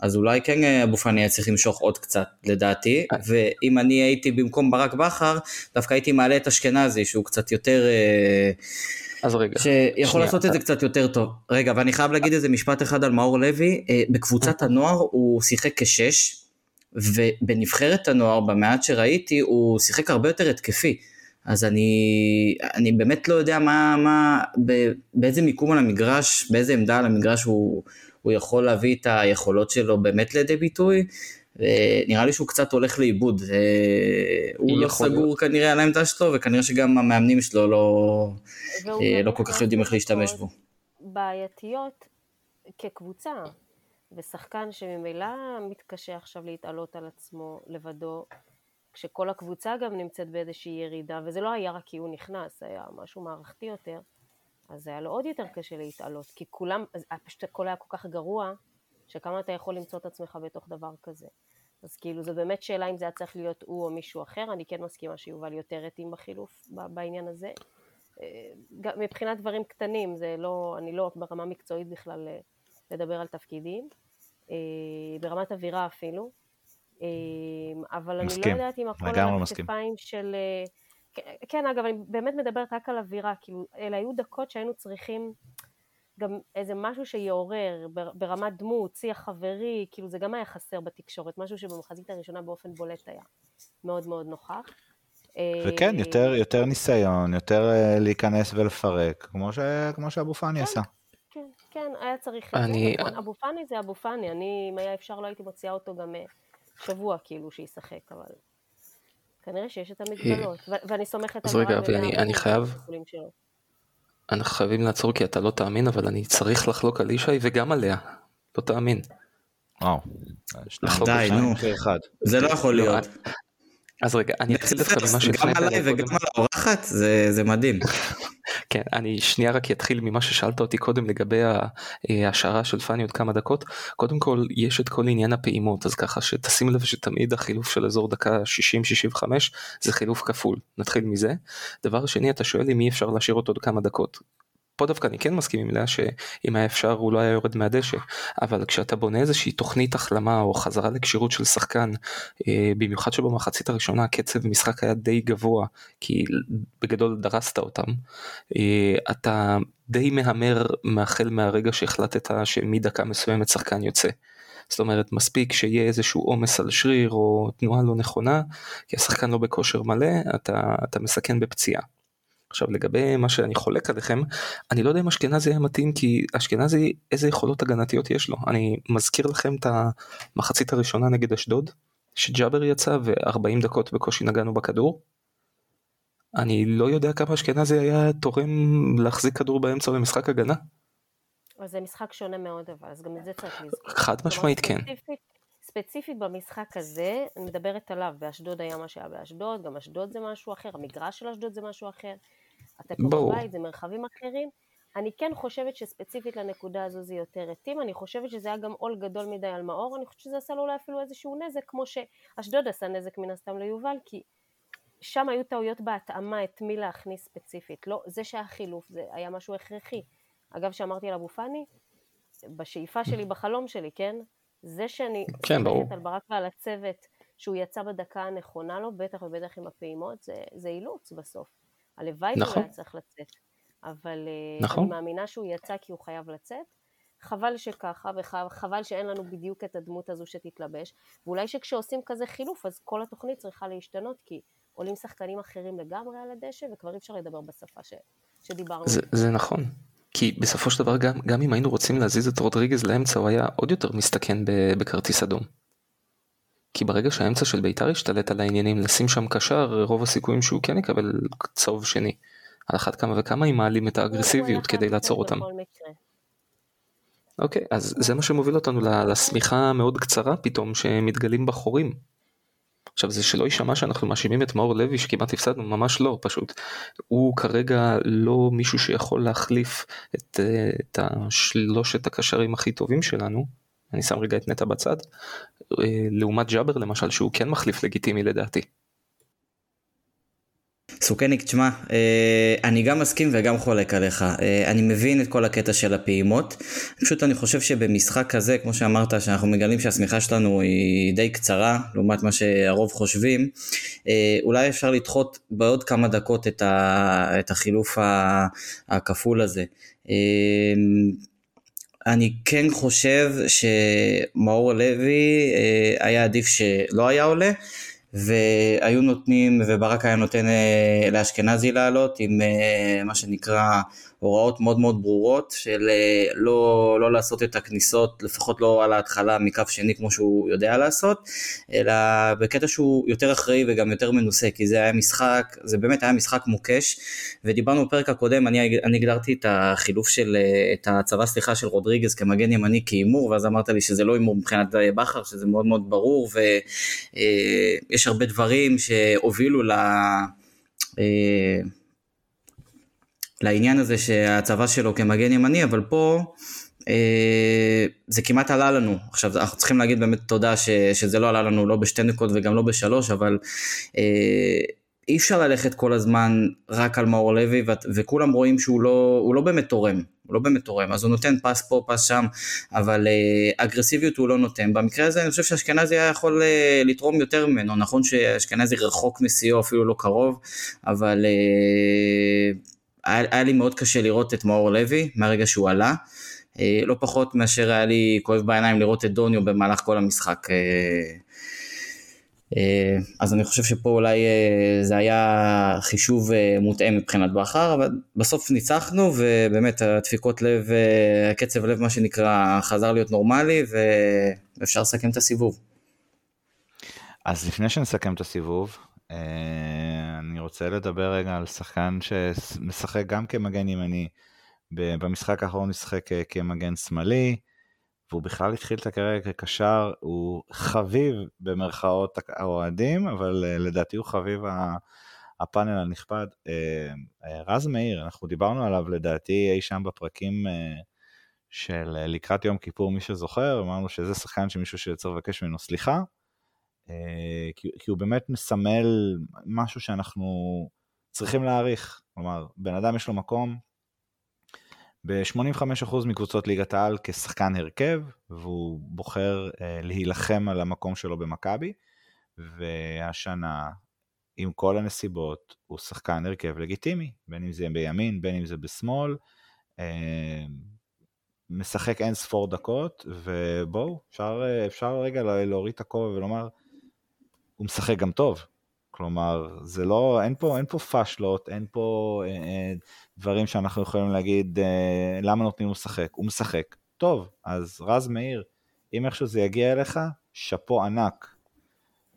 אז אולי כן אבו פאני היה צריך למשוך עוד קצת לדעתי, ואם אני הייתי במקום ברק בכר, דווקא הייתי מעלה את אשכנזי שהוא קצת יותר... אז רגע. שיכול שנייה. לעשות את זה קצת יותר טוב. רגע, ואני חייב להגיד איזה משפט אחד על מאור לוי, אה, בקבוצת הנוער הוא שיחק כשש, ובנבחרת הנוער, במעט שראיתי, הוא שיחק הרבה יותר התקפי. אז אני, אני באמת לא יודע מה, מה, באיזה מיקום על המגרש, באיזה עמדה על המגרש הוא, הוא יכול להביא את היכולות שלו באמת לידי ביטוי, נראה לי שהוא קצת הולך לאיבוד, הוא לא סגור להיות. כנראה על העמדה שלו, וכנראה שגם המאמנים שלו לא, אה, לא כל כך יודעים איך להשתמש בו. בעייתיות כקבוצה, ושחקן שממילא מתקשה עכשיו להתעלות על עצמו לבדו, כשכל הקבוצה גם נמצאת באיזושהי ירידה, וזה לא היה רק כי הוא נכנס, זה היה משהו מערכתי יותר, אז היה לו עוד יותר קשה להתעלות, כי כולם, פשוט הכל היה כל כך גרוע, שכמה אתה יכול למצוא את עצמך בתוך דבר כזה. אז כאילו זו באמת שאלה אם זה היה צריך להיות הוא או מישהו אחר, אני כן מסכימה שיובל יותר התאים בחילוף בעניין הזה. אה, מבחינת דברים קטנים, זה לא, אני לא ברמה מקצועית בכלל אה, לדבר על תפקידים, אה, ברמת אווירה אפילו, אבל מסכים. אני לא יודעת אם הכל על הכתפיים של... כן, אגב, אני באמת מדברת רק על אווירה, כאילו, אלה היו דקות שהיינו צריכים גם איזה משהו שיעורר ברמת דמות, שיח חברי, כאילו זה גם היה חסר בתקשורת, משהו שבמחזית הראשונה באופן בולט היה מאוד מאוד נוכח. וכן, אה, יותר, יותר ניסיון, יותר אה, להיכנס ולפרק, כמו, ש... כמו שאבו פאני כן, עשה. כן, כן, היה צריך אני... זה. אבו פאני זה אבו פאני, אני, אם היה אפשר לא הייתי מוציאה אותו גם אה, שבוע כאילו שישחק, אבל כנראה שיש את המגבלות, ואני סומכת על... אז רגע, אני, אני חייב... אנחנו חייבים לעצור כי אתה לא תאמין אבל אני צריך לחלוק על ישי וגם עליה. לא תאמין. וואו. די נו. זה לא יכול להיות. אז רגע אני אתחיל דווקא ממה שפרנק גם עליי וגם על האורחת זה מדהים. כן אני שנייה רק אתחיל ממה ששאלת אותי קודם לגבי ההשערה של פאני עוד כמה דקות. קודם כל יש את כל עניין הפעימות אז ככה שתשים לב שתמיד החילוף של אזור דקה 60-65 זה חילוף כפול. נתחיל מזה. דבר שני אתה שואל אם אי אפשר להשאיר אותו עוד כמה דקות פה דווקא אני כן מסכים עם לאה שאם היה אפשר הוא לא היה יורד מהדשא אבל כשאתה בונה איזושהי תוכנית החלמה או חזרה לכשירות של שחקן אה, במיוחד שבמחצית הראשונה הקצב משחק היה די גבוה כי בגדול דרסת אותם אה, אתה די מהמר החל מהרגע שהחלטת שמדקה מסוימת שחקן יוצא. זאת אומרת מספיק שיהיה איזשהו עומס על שריר או תנועה לא נכונה כי השחקן לא בכושר מלא אתה, אתה מסכן בפציעה. עכשיו לגבי מה שאני חולק עליכם, אני לא יודע אם אשכנזי היה מתאים כי אשכנזי איזה יכולות הגנתיות יש לו. אני מזכיר לכם את המחצית הראשונה נגד אשדוד, שג'אבר יצא ו-40 דקות בקושי נגענו בכדור. אני לא יודע כמה אשכנזי היה תורם להחזיק כדור באמצע במשחק הגנה. אז זה משחק שונה מאוד אבל, אז גם את זה צריך לזכור. חד משמעית כן. ספציפית במשחק הזה, אני מדברת עליו, באשדוד היה מה שהיה באשדוד, גם אשדוד זה משהו אחר, המגרש של אשדוד זה משהו אחר. אתה פה בבית, זה מרחבים אחרים. אני כן חושבת שספציפית לנקודה הזו זה יותר התאים, אני חושבת שזה היה גם עול גדול מדי על מאור, אני חושבת שזה עשה לו אולי אפילו איזשהו נזק, כמו שאשדוד עשה נזק מן הסתם ליובל, כי שם היו טעויות בהתאמה את מי להכניס ספציפית. לא, זה שהיה חילוף, זה היה משהו הכרחי. אגב, שאמרתי על אבו פאני, בשאיפה שלי, בחלום שלי, כן? זה שאני כן, סומכת על ברק ועל הצוות שהוא יצא בדקה הנכונה לו, בטח ובטח עם הפעימות, זה, זה אילוץ בסוף. הלוואי נכון. שהוא היה צריך לצאת, אבל אה, נכון. אני מאמינה שהוא יצא כי הוא חייב לצאת. חבל שככה, וחבל שאין לנו בדיוק את הדמות הזו שתתלבש, ואולי שכשעושים כזה חילוף אז כל התוכנית צריכה להשתנות, כי עולים שחקנים אחרים לגמרי על הדשא, וכבר אי אפשר לדבר בשפה ש... שדיברנו. זה, זה נכון, כי בסופו של דבר גם, גם אם היינו רוצים להזיז את רודריגז לאמצע הוא היה עוד יותר מסתכן בכרטיס אדום. כי ברגע שהאמצע של בית"ר השתלט על העניינים לשים שם קשר רוב הסיכויים שהוא כן יקבל צהוב שני. על אחת כמה וכמה אם מעלים את האגרסיביות כדי לעצור אותם. אוקיי אז זה מה שמוביל אותנו לשמיכה המאוד קצרה פתאום שמתגלים בחורים. עכשיו זה שלא יישמע שאנחנו מאשימים את מאור לוי שכמעט הפסדנו ממש לא פשוט הוא כרגע לא מישהו שיכול להחליף את, את השלושת הקשרים הכי טובים שלנו אני שם רגע את נטע בצד, אה, לעומת ג'אבר למשל שהוא כן מחליף לגיטימי לדעתי. סוכניק, תשמע, אה, אני גם מסכים וגם חולק עליך. אה, אני מבין את כל הקטע של הפעימות. פשוט אני חושב שבמשחק כזה, כמו שאמרת, שאנחנו מגלים שהשמיכה שלנו היא די קצרה, לעומת מה שהרוב חושבים, אולי אפשר לדחות בעוד כמה דקות את החילוף הכפול הזה. אני כן חושב שמאור לוי אה, היה עדיף שלא היה עולה והיו נותנים וברק היה נותן אה, לאשכנזי לעלות עם אה, מה שנקרא הוראות מאוד מאוד ברורות של אה, לא, לא לעשות את הכניסות, לפחות לא על ההתחלה מקו שני כמו שהוא יודע לעשות, אלא בקטע שהוא יותר אחראי וגם יותר מנוסה, כי זה היה משחק, זה באמת היה משחק מוקש, ודיברנו בפרק הקודם, אני, אני הגדרתי את החילוף של, אה, את הצבא סליחה של רודריגז כמגן ימני כהימור, ואז אמרת לי שזה לא הימור מבחינת אה, בכר, שזה מאוד מאוד ברור, ויש הרבה דברים שהובילו ל... לעניין הזה שהצבא שלו כמגן ימני, אבל פה אה, זה כמעט עלה לנו. עכשיו אנחנו צריכים להגיד באמת תודה ש, שזה לא עלה לנו לא בשתי נקודות וגם לא בשלוש, אבל אה, אי אפשר ללכת כל הזמן רק על מאור לוי, ו- וכולם רואים שהוא לא, לא באמת תורם, הוא לא באמת תורם, אז הוא נותן פס פה, פס שם, אבל אה, אגרסיביות הוא לא נותן. במקרה הזה אני חושב שאשכנזי היה יכול אה, לתרום יותר ממנו, נכון שאשכנזי רחוק משיאו, אפילו לא קרוב, אבל אה, היה, היה לי מאוד קשה לראות את מאור לוי מהרגע שהוא עלה, אה, לא פחות מאשר היה לי כואב בעיניים לראות את דוניו במהלך כל המשחק. אה, אה, אז אני חושב שפה אולי זה היה חישוב מותאם מבחינת בכר, אבל בסוף ניצחנו ובאמת הדפיקות לב, הקצב לב מה שנקרא חזר להיות נורמלי ואפשר לסכם את הסיבוב. אז לפני שנסכם את הסיבוב, רוצה לדבר רגע על שחקן שמשחק גם כמגן ימני. במשחק האחרון משחק כמגן שמאלי, והוא בכלל התחיל את הקריירה כקשר, הוא חביב במרכאות האוהדים, אבל אה, לדעתי הוא חביב הפאנל הנכבד. אה, רז מאיר, אנחנו דיברנו עליו לדעתי אי שם בפרקים של לקראת יום כיפור, מי שזוכר, אמרנו שזה שחקן שמישהו שצריך לבקש ממנו סליחה. אה, כי, כי הוא באמת מסמל משהו שאנחנו צריכים להעריך. כלומר, בן אדם יש לו מקום ב-85% מקבוצות ליגת העל כשחקן הרכב, והוא בוחר אה, להילחם על המקום שלו במכבי, והשנה, עם כל הנסיבות, הוא שחקן הרכב לגיטימי, בין אם זה בימין, בין אם זה בשמאל. אה, משחק אין ספור דקות, ובואו, אפשר, אפשר רגע להוריד את הכובע ולומר, הוא משחק גם טוב. כלומר, זה לא, אין פה, אין פה פאשלות, אין פה אה, אה, דברים שאנחנו יכולים להגיד אה, למה נותנים לו לשחק. הוא משחק. טוב, אז רז מאיר, אם איכשהו זה יגיע אליך, שאפו ענק.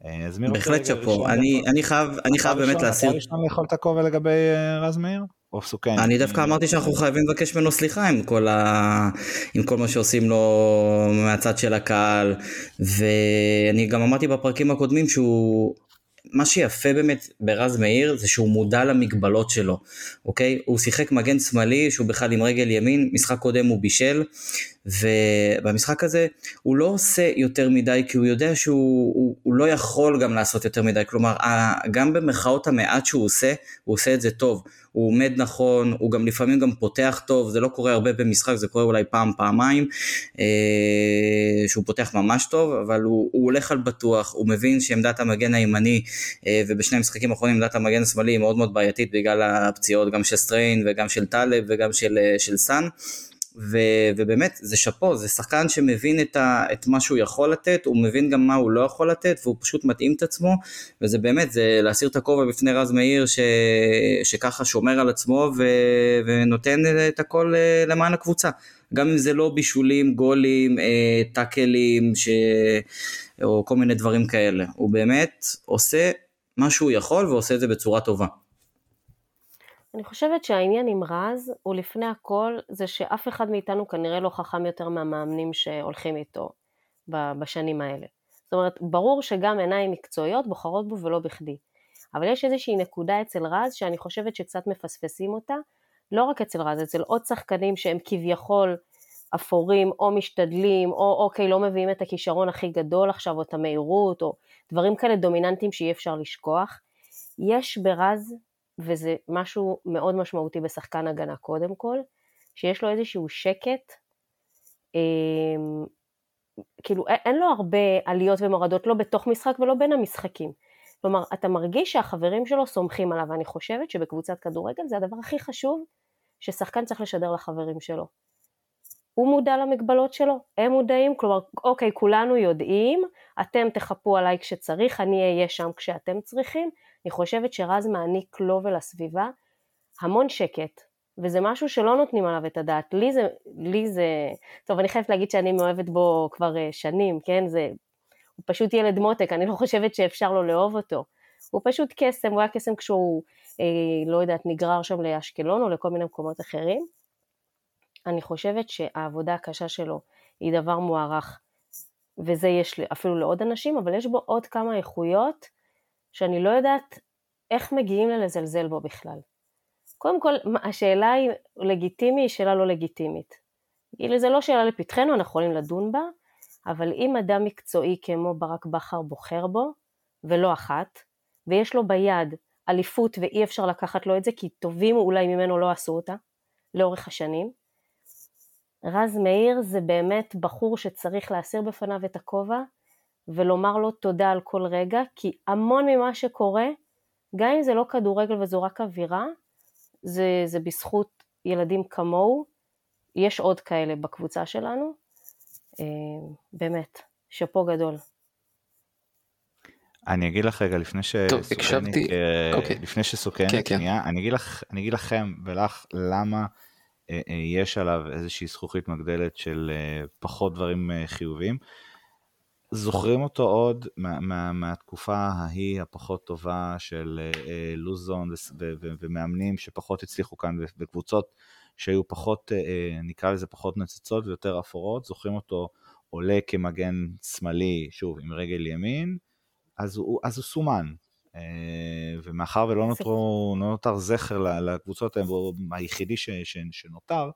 אה, אז מי רוצה בהחלט שאפו, אני, אני חייב, אני חייב באמת להסיר. אתה ראשון לאכול את הכובע לגבי אה, רז מאיר? או סוכן. אני דווקא אמרתי שאנחנו חייבים לבקש ממנו סליחה עם כל, ה... עם כל מה שעושים לו מהצד של הקהל, ואני גם אמרתי בפרקים הקודמים שהוא מה שיפה באמת ברז מאיר זה שהוא מודע למגבלות שלו, אוקיי? הוא שיחק מגן שמאלי שהוא בכלל עם רגל ימין, משחק קודם הוא בישל, ובמשחק הזה הוא לא עושה יותר מדי כי הוא יודע שהוא הוא, הוא לא יכול גם לעשות יותר מדי, כלומר גם במרכאות המעט שהוא עושה, הוא עושה את זה טוב. הוא עומד נכון, הוא גם לפעמים גם פותח טוב, זה לא קורה הרבה במשחק, זה קורה אולי פעם, פעמיים, אה, שהוא פותח ממש טוב, אבל הוא, הוא הולך על בטוח, הוא מבין שעמדת המגן הימני, אה, ובשני המשחקים האחרונים עמדת המגן השמאלי היא מאוד מאוד בעייתית בגלל הפציעות גם של סטריין וגם של טלב וגם של, אה, של סאן. ו, ובאמת זה שאפו, זה שחקן שמבין את, ה, את מה שהוא יכול לתת, הוא מבין גם מה הוא לא יכול לתת והוא פשוט מתאים את עצמו וזה באמת, זה להסיר את הכובע בפני רז מאיר ש, שככה שומר על עצמו ו, ונותן את הכל אה, למען הקבוצה. גם אם זה לא בישולים, גולים, אה, טאקלים ש... או כל מיני דברים כאלה. הוא באמת עושה מה שהוא יכול ועושה את זה בצורה טובה. אני חושבת שהעניין עם רז הוא לפני הכל זה שאף אחד מאיתנו כנראה לא חכם יותר מהמאמנים שהולכים איתו בשנים האלה. זאת אומרת, ברור שגם עיניים מקצועיות בוחרות בו ולא בכדי. אבל יש איזושהי נקודה אצל רז שאני חושבת שקצת מפספסים אותה, לא רק אצל רז, אצל עוד שחקנים שהם כביכול אפורים או משתדלים, או אוקיי, לא מביאים את הכישרון הכי גדול עכשיו, או את המהירות, או דברים כאלה דומיננטיים שאי אפשר לשכוח. יש ברז וזה משהו מאוד משמעותי בשחקן הגנה קודם כל, שיש לו איזשהו שקט, אה, כאילו אין לו הרבה עליות ומורדות, לא בתוך משחק ולא בין המשחקים. כלומר, אתה מרגיש שהחברים שלו סומכים עליו, ואני חושבת שבקבוצת כדורגל זה הדבר הכי חשוב ששחקן צריך לשדר לחברים שלו. הוא מודע למגבלות שלו, הם מודעים, כלומר, אוקיי, כולנו יודעים, אתם תחפו עליי כשצריך, אני אהיה שם כשאתם צריכים, אני חושבת שרז מעניק לו ולסביבה המון שקט, וזה משהו שלא נותנים עליו את הדעת. לי זה, לי זה, טוב, אני חייבת להגיד שאני מאוהבת בו כבר אה, שנים, כן? זה, הוא פשוט ילד מותק, אני לא חושבת שאפשר לו לאהוב אותו. הוא פשוט קסם, הוא היה קסם כשהוא, אה, לא יודעת, נגרר שם לאשקלון או לכל מיני מקומות אחרים. אני חושבת שהעבודה הקשה שלו היא דבר מוערך, וזה יש אפילו לעוד אנשים, אבל יש בו עוד כמה איכויות שאני לא יודעת איך מגיעים ללזלזל בו בכלל. קודם כל, השאלה היא לגיטימי, היא שאלה לא לגיטימית. כאילו זה לא שאלה לפתחנו, אנחנו יכולים לדון בה, אבל אם אדם מקצועי כמו ברק בכר בוחר בו, ולא אחת, ויש לו ביד אליפות ואי אפשר לקחת לו את זה, כי טובים אולי ממנו לא עשו אותה, לאורך השנים, רז מאיר זה באמת בחור שצריך להסיר בפניו את הכובע ולומר לו תודה על כל רגע, כי המון ממה שקורה, גם אם זה לא כדורגל וזו רק אווירה, זה, זה בזכות ילדים כמוהו, יש עוד כאלה בקבוצה שלנו, אה, באמת, שאפו גדול. אני אגיד לך רגע לפני שסוכנת, אה, אוקיי. לפני שסוכנת, כן, כן. שנייה, אני אגיד, לך, אני אגיד לכם ולך למה אה, יש עליו איזושהי זכוכית מגדלת של פחות דברים חיוביים. זוכרים אותו עוד מה, מה, מהתקופה ההיא הפחות טובה של אה, לוזון ו, ו, ומאמנים שפחות הצליחו כאן בקבוצות שהיו פחות, אה, נקרא לזה פחות נצצות ויותר אפורות, זוכרים אותו עולה כמגן שמאלי, שוב, עם רגל ימין, אז הוא, אז הוא סומן. אה, ומאחר ולא נותרו, לא נותר זכר לקבוצות היחידי ש, ש, שנותר, אה,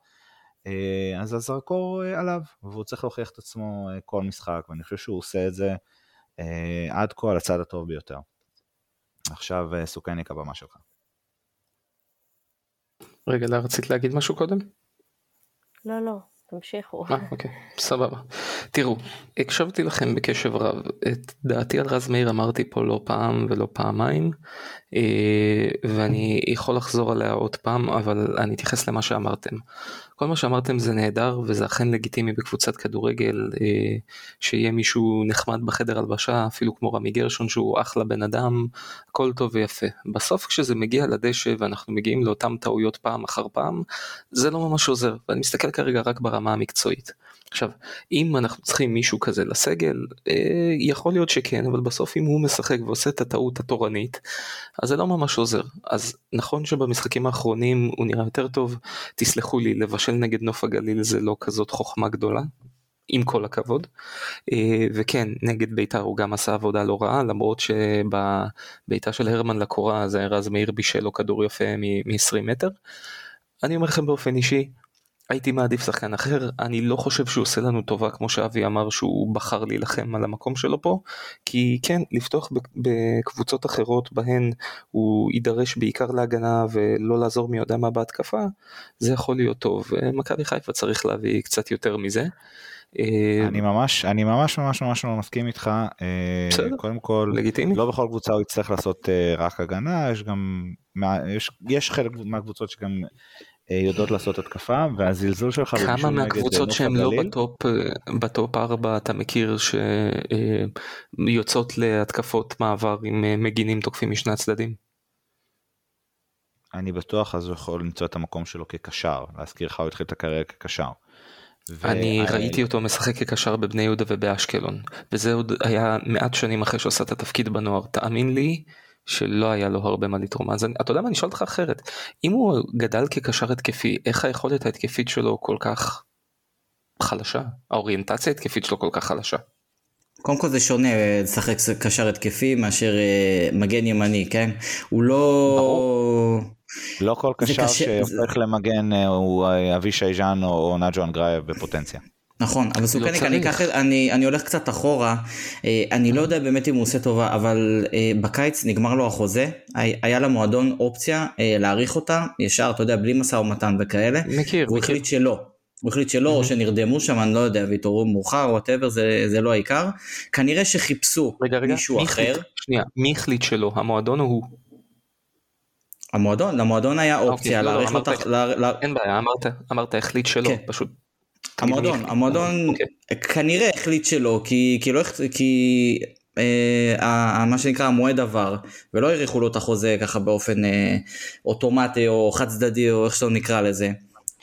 אז הזרקור אה, עליו, והוא צריך להוכיח את עצמו כל משחק, ואני חושב שהוא עושה את זה עד כה על הצד הטוב ביותר. עכשיו סוכניק הבמה שלך. רגע, לא רצית להגיד משהו קודם? לא, לא. תמשיכו. אה, אוקיי, סבבה. תראו, הקשבתי לכם בקשב רב. את דעתי על רז מאיר אמרתי פה לא פעם ולא פעמיים, אה, ואני יכול לחזור עליה עוד פעם, אבל אני אתייחס למה שאמרתם. כל מה שאמרתם זה נהדר וזה אכן לגיטימי בקבוצת כדורגל אה, שיהיה מישהו נחמד בחדר הלבשה אפילו כמו רמי גרשון שהוא אחלה בן אדם הכל טוב ויפה בסוף כשזה מגיע לדשא ואנחנו מגיעים לאותן טעויות פעם אחר פעם זה לא ממש עוזר ואני מסתכל כרגע רק ברמה המקצועית. עכשיו אם אנחנו צריכים מישהו כזה לסגל אה, יכול להיות שכן אבל בסוף אם הוא משחק ועושה את הטעות התורנית אז זה לא ממש עוזר אז נכון שבמשחקים האחרונים הוא נראה יותר טוב תסלחו לי לבשל נגד נוף הגליל זה לא כזאת חוכמה גדולה עם כל הכבוד אה, וכן נגד בית"ר הוא גם עשה עבודה לא רעה למרות שבביתה של הרמן לקורה זה רז מאיר בישל לו כדור יפה מ-20 מטר. אני אומר לכם באופן אישי הייתי מעדיף שחקן אחר, אני לא חושב שהוא עושה לנו טובה כמו שאבי אמר שהוא בחר להילחם על המקום שלו פה, כי כן, לפתוח בקבוצות אחרות בהן הוא יידרש בעיקר להגנה ולא לעזור מי יודע מה בהתקפה, זה יכול להיות טוב, מכבי חיפה צריך להביא קצת יותר מזה. אני ממש אני ממש ממש ממש לא מסכים איתך. אה, בסדר, קודם כל לגיטימי. לא בכל קבוצה הוא יצטרך לעשות אה, רק הגנה יש גם יש, יש חלק מהקבוצות שגם יודעות לעשות התקפה והזלזול שלך כמה מהקבוצות שהן לא ב-top אה, ב-top 4 אתה מכיר שיוצאות להתקפות מעבר עם אה, מגינים תוקפים משני הצדדים? אני בטוח אז הוא יכול למצוא את המקום שלו כקשר להזכיר לך הוא התחיל את הקריירה כקשר. אני ראיתי אותו משחק כקשר בבני יהודה ובאשקלון וזה עוד היה מעט שנים אחרי שעושה את התפקיד בנוער תאמין לי שלא היה לו הרבה מה לתרום. אז אתה יודע מה, אני אשאל אותך אחרת. אם הוא גדל כקשר התקפי, איך היכולת ההתקפית שלו כל כך חלשה? האוריינטציה ההתקפית שלו כל כך חלשה? קודם כל זה שונה לשחק קשר התקפי מאשר אה, מגן ימני, כן? הוא לא... ברור. לא כל קשר שהופך זה... למגן אה, הוא אה, אבישי ז'אן או נג'ו אנגרייב בפוטנציה. נכון, אבל סוכניק, לא אני, אקח, אני, אני הולך קצת אחורה, אה, אני לא יודע באמת אם הוא עושה טובה, אבל אה, בקיץ נגמר לו החוזה, היה למועדון אופציה אה, להאריך אותה, ישר, אתה יודע, בלי משא ומתן וכאלה, מכיר, הוא מכיר. החליט שלא. הוא החליט שלא, או שנרדמו שם, אני לא יודע, והתעוררו מאוחר, whatever, זה, זה לא העיקר. כנראה שחיפשו רגע, רגע, מישהו מי אחר. החליט, שנייה, מי החליט שלא? המועדון או הוא? המועדון, למועדון היה אוקיי, אופציה אוקיי, להאריך לא, לא, אותה. אין בעיה, אמרת, אמרת החליט שלא, כן. פשוט המועדון, המועדון אוקיי. כנראה החליט שלא, כי, כי, לא, כי אה, מה שנקרא המועד עבר, ולא האריכו לו את החוזה ככה באופן אה, אוטומטי או חד צדדי או איך שלא נקרא לזה.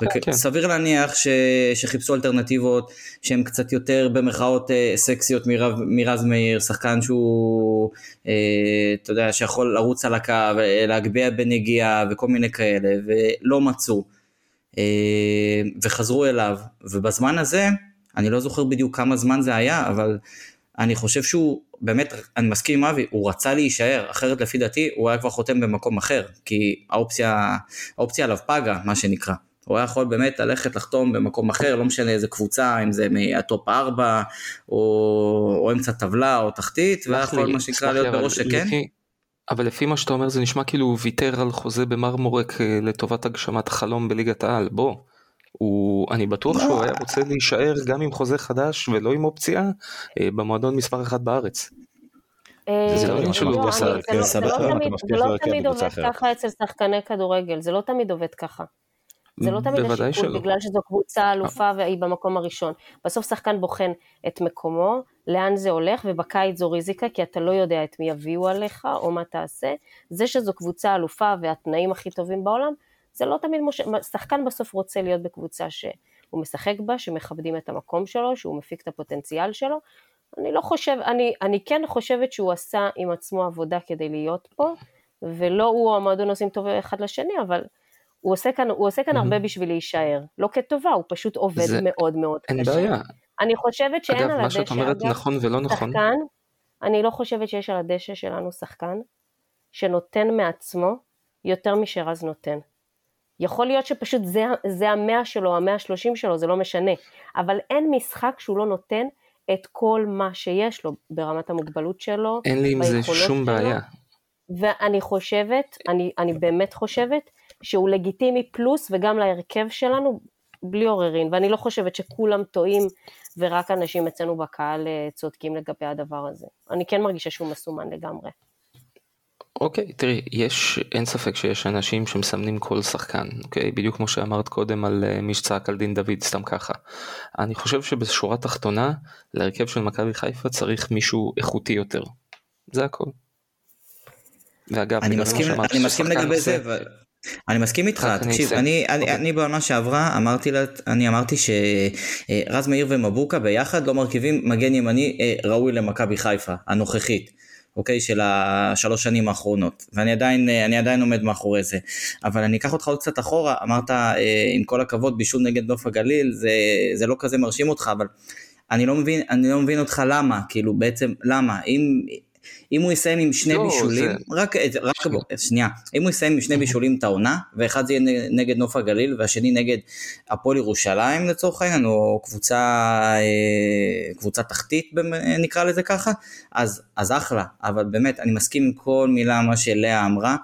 Okay. כן. סביר להניח ש, שחיפשו אלטרנטיבות שהן קצת יותר במרכאות אה, סקסיות מרב, מרז מאיר, שחקן שהוא, אה, אתה יודע, שיכול לרוץ על הקו, להגביה בנגיעה וכל מיני כאלה, ולא מצאו. אה, וחזרו אליו, ובזמן הזה, אני לא זוכר בדיוק כמה זמן זה היה, אבל אני חושב שהוא, באמת, אני מסכים עם אבי, הוא רצה להישאר, אחרת לפי דעתי הוא היה כבר חותם במקום אחר, כי האופציה, האופציה עליו פגה, מה שנקרא. הוא היה יכול באמת ללכת לחתום במקום אחר, לא משנה איזה קבוצה, אם זה מהטופ 4, או, או אמצע טבלה, או תחתית, והיה יכול מה שנקרא להיות בראש שכן. אבל לפי מה שאתה אומר זה נשמע כאילו הוא ויתר על חוזה במרמורק אה, לטובת הגשמת חלום בליגת העל בוא. הוא אני בטוח שהוא היה רוצה להישאר גם עם חוזה חדש ולא עם אופציה אה, במועדון מספר אחת בארץ. אה, זה לא, לא תמיד עובד ככה אצל שחקני כדורגל, זה לא תמיד עובד ככה. זה לא תמיד השיקול בגלל שזו קבוצה אלופה והיא במקום הראשון. בסוף שחקן בוחן את מקומו, לאן זה הולך, ובקיץ זו ריזיקה, כי אתה לא יודע את מי יביאו עליך או מה תעשה. זה שזו קבוצה אלופה והתנאים הכי טובים בעולם, זה לא תמיד מוש... שחקן בסוף רוצה להיות בקבוצה שהוא משחק בה, שמכבדים את המקום שלו, שהוא מפיק את הפוטנציאל שלו, אני לא חושב, אני, אני כן חושבת שהוא עשה עם עצמו עבודה כדי להיות פה, ולא הוא או המועדון עושים טוב אחד לשני, אבל הוא עושה כאן, הוא עושה כאן הרבה בשביל להישאר. לא כטובה, הוא פשוט עובד זה, מאוד מאוד אין קשה. אין בעיה. אני חושבת שאין אגב, על הדשא, אגב, מה שאת אומרת נכון ולא נכון. שחקן, אני לא חושבת שיש על הדשא שלנו שחקן שנותן מעצמו יותר משרז נותן. יכול להיות שפשוט זה, זה המאה שלו, המאה השלושים שלו, זה לא משנה, אבל אין משחק שהוא לא נותן את כל מה שיש לו ברמת המוגבלות שלו, אין לי עם זה שום שלו, בעיה. ואני חושבת, אני, אני באמת חושבת, שהוא לגיטימי פלוס וגם להרכב שלנו בלי עוררין, ואני לא חושבת שכולם טועים ורק אנשים אצלנו בקהל אה, צודקים לגבי הדבר הזה. אני כן מרגישה שהוא מסומן לגמרי. אוקיי, okay, תראי, יש, אין ספק שיש אנשים שמסמנים כל שחקן, אוקיי? Okay? בדיוק כמו שאמרת קודם על uh, מי שצעק על דין דוד, סתם ככה. אני חושב שבשורה תחתונה, להרכב של מכבי חיפה צריך מישהו איכותי יותר. זה הכל. ואגב, אני מסכים, אני מסכים לגבי זה, ו... אני מסכים איתך, תקשיב, אני, אני, אוקיי. אני בעונה שעברה אמרתי, לה, אני אמרתי שרז מאיר ומבוקה ביחד לא מרכיבים מגן ימני אה, ראוי למכבי חיפה, הנוכחית. אוקיי, של השלוש שנים האחרונות, ואני עדיין, אני עדיין עומד מאחורי זה. אבל אני אקח אותך עוד קצת אחורה, אמרת, אה, עם כל הכבוד, בישול נגד נוף הגליל, זה, זה לא כזה מרשים אותך, אבל אני לא מבין, אני לא מבין אותך למה, כאילו, בעצם, למה? אם, אם הוא יסיים עם שני לא, בישולים, זה... רק, רק שנייה. שנייה, אם הוא יסיים עם שני בישולים את העונה, ואחד זה יהיה נגד נוף הגליל, והשני נגד הפועל ירושלים לצורך העניין, או קבוצה, אה, קבוצה תחתית נקרא לזה ככה, אז, אז אחלה, אבל באמת, אני מסכים עם כל מילה מה שלאה אמרה.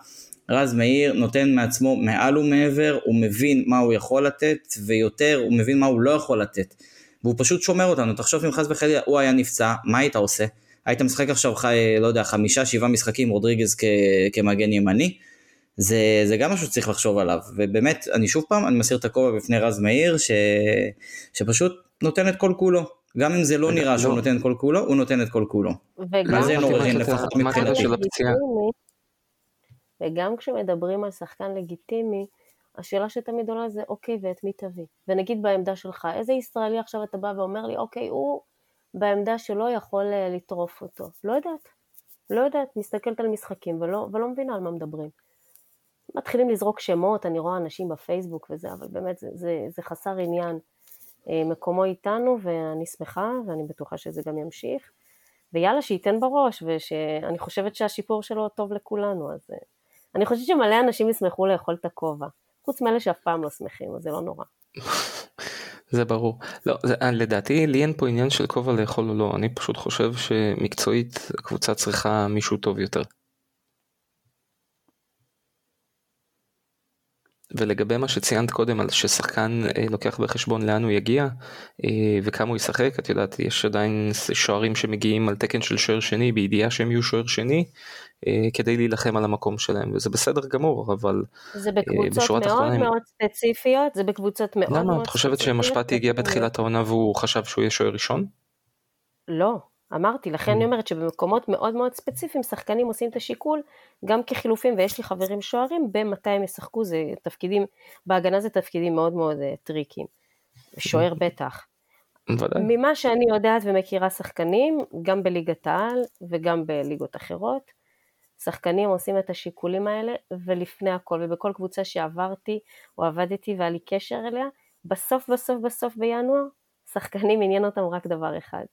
רז מאיר נותן מעצמו מעל ומעבר, הוא מבין מה הוא יכול לתת, ויותר, הוא מבין מה הוא לא יכול לתת. והוא פשוט שומר אותנו, תחשוב אם חס וחלילה הוא היה נפצע, מה היית עושה? היית משחק עכשיו, חי, לא יודע, חמישה, שבעה משחקים רודריגז כ, כמגן ימני, זה, זה גם משהו שצריך לחשוב עליו, ובאמת, אני שוב פעם, אני מסיר את הכובע בפני רז מאיר, ש, שפשוט נותן את כל כולו. גם אם זה לא נראה שהוא לא. נותן את כל כולו, הוא נותן את כל כולו. וגם זה אין עוררין לפחות מבחינתי. וגם כשמדברים על שחקן לגיטימי, השאלה שתמיד עולה זה, אוקיי, ואת מי תביא? ונגיד בעמדה שלך, איזה ישראלי עכשיו אתה בא ואומר לי, אוקיי, הוא בעמדה שלו יכול אה, לטרוף אותו. לא יודעת. לא יודעת, מסתכלת על משחקים ולא, ולא מבינה על מה מדברים. מתחילים לזרוק שמות, אני רואה אנשים בפייסבוק וזה, אבל באמת זה, זה, זה חסר עניין. אה, מקומו איתנו ואני שמחה ואני בטוחה שזה גם ימשיך. ויאללה, שייתן בראש, ואני חושבת שהשיפור שלו טוב לכולנו, אז אה, אני חושבת שמלא אנשים ישמחו לאכול את הכובע. חוץ מאלה שאף פעם לא שמחים, אז זה לא נורא. זה ברור. לא, זה, אה, לדעתי לי אין פה עניין של כובע לאכול או לא, אני פשוט חושב שמקצועית הקבוצה צריכה מישהו טוב יותר. ולגבי מה שציינת קודם על ששחקן אה, לוקח בחשבון לאן הוא יגיע אה, וכמה הוא ישחק, את יודעת יש עדיין שוערים שמגיעים על תקן של שוער שני בידיעה שהם יהיו שוער שני כדי להילחם על המקום שלהם וזה בסדר גמור אבל זה אה, בקבוצות מאוד מאוד מאוד ספציפיות זה בקבוצות מאוד למה מאוד את חושבת שמשפטי הגיע בתחילת העונה והוא חשב שהוא יהיה שוער ראשון? לא אמרתי, לכן אני mm. אומרת שבמקומות מאוד מאוד ספציפיים שחקנים עושים את השיקול גם כחילופים, ויש לי חברים שוערים במתי הם ישחקו, זה תפקידים, בהגנה זה תפקידים מאוד מאוד uh, טריקיים, שוער בטח. ודאי. ממה שאני יודעת ומכירה שחקנים, גם בליגת העל וגם בליגות אחרות, שחקנים עושים את השיקולים האלה, ולפני הכל, ובכל קבוצה שעברתי או עבדתי והיה לי קשר אליה, בסוף בסוף בסוף בינואר, שחקנים עניין אותם רק דבר אחד,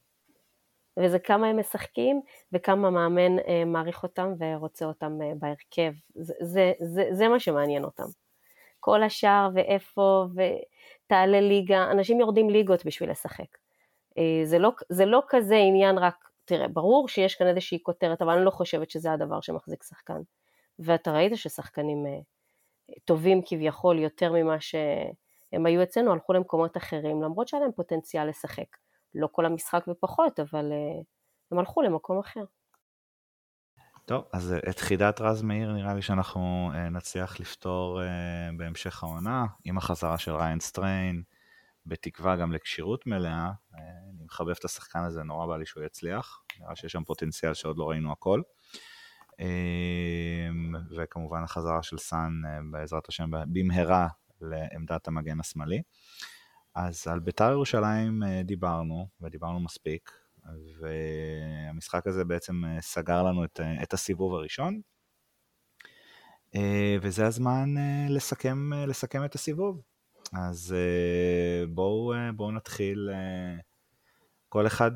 וזה כמה הם משחקים וכמה מאמן אה, מעריך אותם ורוצה אותם אה, בהרכב. זה, זה, זה, זה מה שמעניין אותם. כל השאר ואיפה ותעלה ליגה, אנשים יורדים ליגות בשביל לשחק. אה, זה לא, זה לא כזה עניין רק, תראה, ברור שיש כאן איזושהי כותרת, אבל אני לא חושבת שזה הדבר שמחזיק שחקן. ואתה ראית ששחקנים אה, טובים כביכול יותר ממה שהם היו אצלנו, הלכו למקומות אחרים, למרות שהיה להם פוטנציאל לשחק. לא כל המשחק ופחות, אבל uh, הם הלכו למקום אחר. טוב, אז אה, את חידת רז מאיר נראה לי שאנחנו נצליח לפתור בהמשך העונה, עם החזרה של ריין סטריין, בתקווה גם לכשירות מלאה. מחבב את השחקן הזה, נורא בא לי שהוא יצליח, נראה שיש שם פוטנציאל שעוד לא ראינו הכל. אה, וכמובן החזרה של סאן, אה, בעזרת השם, במהרה לעמדת המגן השמאלי. אז על בית"ר ירושלים אה, דיברנו, ודיברנו מספיק. והמשחק הזה בעצם סגר לנו את, את הסיבוב הראשון. וזה הזמן לסכם, לסכם את הסיבוב. אז בואו, בואו נתחיל, כל אחד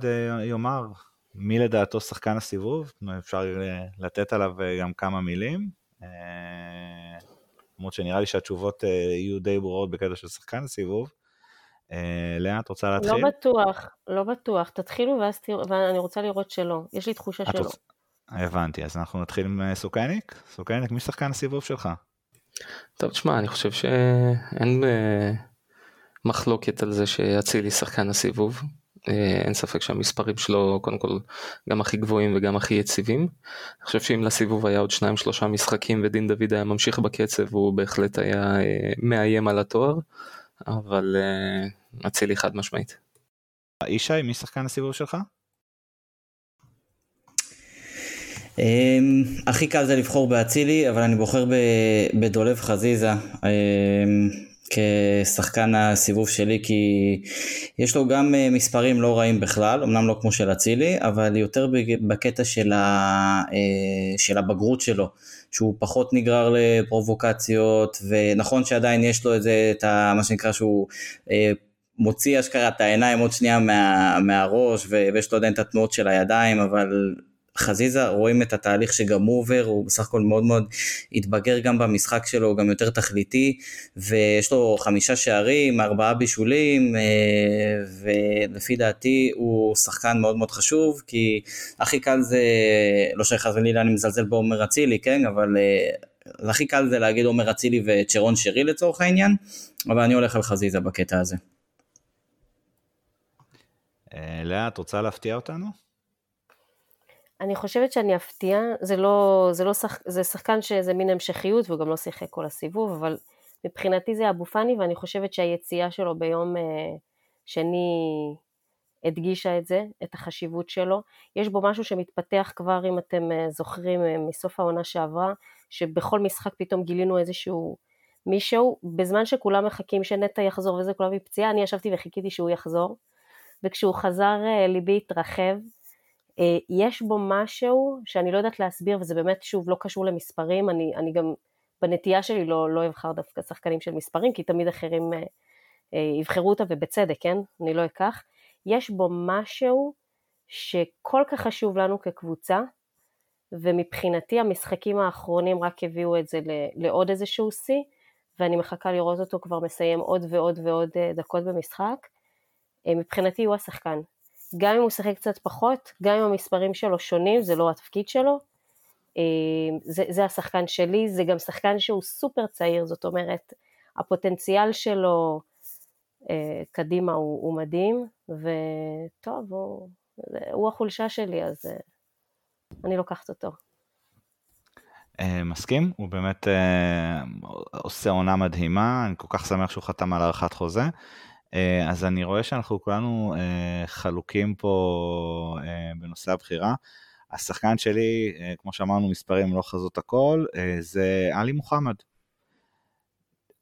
יאמר מי לדעתו שחקן הסיבוב, אפשר לתת עליו גם כמה מילים. למרות שנראה לי שהתשובות יהיו די ברורות בקטע של שחקן הסיבוב. לאה, את רוצה להתחיל? לא בטוח, לא בטוח. תתחילו ואז תראו, ואני רוצה לראות שלא. יש לי תחושה שלא. רוצ... הבנתי, אז אנחנו נתחיל עם סוכניק. סוכניק, מי שחקן הסיבוב שלך? טוב, תשמע, אני חושב שאין מחלוקת על זה שאצילי שחקן הסיבוב. אה, אין ספק שהמספרים שלו קודם כל גם הכי גבוהים וגם הכי יציבים. אני חושב שאם לסיבוב היה עוד שניים שלושה משחקים ודין דוד היה ממשיך בקצב הוא בהחלט היה אה, מאיים על התואר, אבל אה, אצילי חד משמעית. ישי, מי שחקן הסיבוב שלך? אמ, הכי קל זה לבחור באצילי, אבל אני בוחר בדולב חזיזה. כשחקן הסיבוב שלי כי יש לו גם אה, מספרים לא רעים בכלל, אמנם לא כמו של אצילי, אבל יותר בקטע של, ה, אה, של הבגרות שלו, שהוא פחות נגרר לפרובוקציות, ונכון שעדיין יש לו את זה, את ה, מה שנקרא שהוא אה, מוציא אשכרה את העיניים עוד שנייה מה, מהראש, ויש לו עדיין את התנועות של הידיים, אבל חזיזה רואים את התהליך שגם הוא עובר, הוא בסך הכל מאוד מאוד התבגר גם במשחק שלו, הוא גם יותר תכליתי, ויש לו חמישה שערים, ארבעה בישולים, אה, ולפי דעתי הוא שחקן מאוד מאוד חשוב, כי הכי קל זה, לא שחלילה אני מזלזל בעומר אצילי, כן, אבל אה, הכי קל זה להגיד עומר אצילי וצ'רון שרי לצורך העניין, אבל אני הולך על חזיזה בקטע הזה. אה, לאה, את רוצה להפתיע אותנו? אני חושבת שאני אפתיע, זה לא, זה לא שח, זה שחקן שזה מין המשכיות והוא גם לא שיחק כל הסיבוב, אבל מבחינתי זה אבו פאני ואני חושבת שהיציאה שלו ביום אה, שני הדגישה את זה, את החשיבות שלו. יש בו משהו שמתפתח כבר, אם אתם אה, זוכרים, אה, מסוף העונה שעברה, שבכל משחק פתאום גילינו איזשהו מישהו, בזמן שכולם מחכים שנטע יחזור וזה כולם מפציעה, אני ישבתי וחיכיתי שהוא יחזור, וכשהוא חזר ליבי התרחב, אה, יש בו משהו שאני לא יודעת להסביר, וזה באמת, שוב, לא קשור למספרים, אני, אני גם בנטייה שלי לא, לא אבחר דווקא שחקנים של מספרים, כי תמיד אחרים אה, אה, יבחרו אותה, ובצדק, כן? אני לא אקח. יש בו משהו שכל כך חשוב לנו כקבוצה, ומבחינתי המשחקים האחרונים רק הביאו את זה לעוד איזשהו שיא, ואני מחכה לראות אותו כבר מסיים עוד ועוד ועוד דקות במשחק. מבחינתי הוא השחקן. גם אם הוא שיחק קצת פחות, גם אם המספרים שלו שונים, זה לא התפקיד שלו. אה, זה, זה השחקן שלי, זה גם שחקן שהוא סופר צעיר, זאת אומרת, הפוטנציאל שלו אה, קדימה הוא, הוא מדהים, וטוב, הוא, הוא החולשה שלי, אז אה, אני לוקחת אותו. מסכים, הוא באמת עושה עונה מדהימה, אני כל כך שמח שהוא חתם על הארכת חוזה. אה, אז אני רואה שאנחנו כולנו אה, חלוקים פה אה, בנושא הבחירה. השחקן שלי, כמו שאמרנו, מספרים לא חזות הכל, זה עלי מוחמד.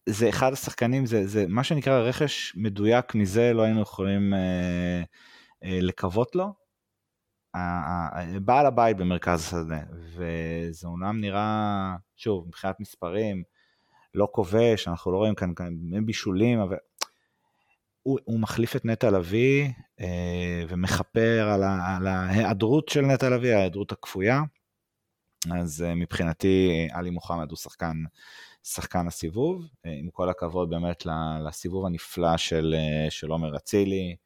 זה אחד השחקנים, זה, זה מה שנקרא רכש מדויק מזה, לא היינו יכולים לקוות לו. בעל הבית במרכז השדה, וזה אומנם נראה, שוב, מבחינת מספרים, לא כובש, אנחנו לא רואים כאן, כאן בישולים, אבל הוא, הוא מחליף את נטע לביא אה, ומכפר על, על ההיעדרות של נטע לביא, ההיעדרות הכפויה. אז אה, מבחינתי עלי מוחמד הוא שחקן, שחקן הסיבוב, אה, עם כל הכבוד באמת לסיבוב הנפלא של, אה, של עומר אצילי.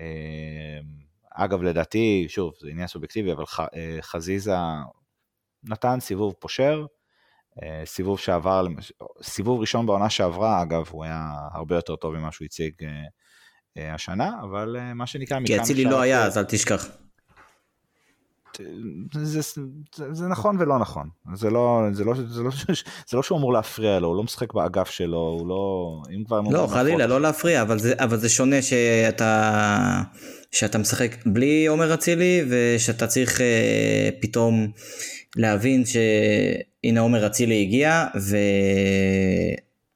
אה, אגב, לדעתי, שוב, זה עניין סובייקטיבי, אבל ח, אה, חזיזה נתן סיבוב פושר, סיבוב שעבר, סיבוב ראשון בעונה שעברה, אגב, הוא היה הרבה יותר טוב ממה שהוא הציג אה, אה, השנה, אבל מה שנקרא... כי אצילי לא היה, אז אל תשכח. זה, זה, זה נכון ולא נכון, זה לא, זה, לא, זה, לא, זה לא שהוא אמור להפריע לו, הוא לא משחק באגף שלו, הוא לא, אם כבר... לא, חלילה, לא להפריע, אבל זה, אבל זה שונה שאתה, שאתה משחק בלי עומר אצילי, ושאתה צריך אה, פתאום להבין ש... הנה עומר אצילי הגיע,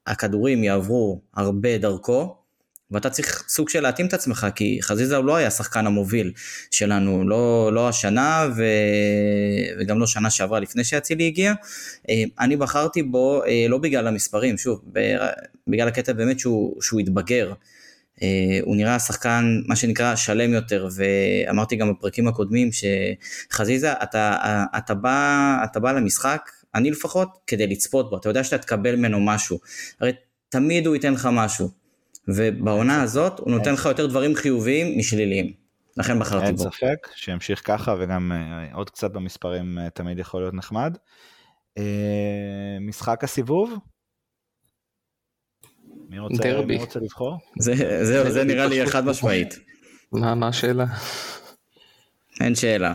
והכדורים יעברו הרבה דרכו, ואתה צריך סוג של להתאים את עצמך, כי חזיזה הוא לא היה השחקן המוביל שלנו, לא, לא השנה ו... וגם לא שנה שעברה לפני שאצילי הגיע. אה, אני בחרתי בו אה, לא בגלל המספרים, שוב, בגלל הקטע באמת שהוא, שהוא התבגר. אה, הוא נראה שחקן, מה שנקרא, שלם יותר, ואמרתי גם בפרקים הקודמים שחזיזה, אתה, אתה, בא, אתה בא למשחק, אני לפחות, כדי לצפות בו, אתה יודע שאתה תקבל ממנו משהו. הרי תמיד הוא ייתן לך משהו. ובעונה הזאת הוא נותן לך יותר דברים חיוביים משליליים. לכן בחרתי בו. אין ספק, שימשיך ככה וגם אה, עוד קצת במספרים אה, תמיד יכול להיות נחמד. משחק הסיבוב? מי רוצה, דרבי. מי רוצה לבחור? זה, זה, זה נראה לי חד משמעית. מה, מה השאלה? אין שאלה.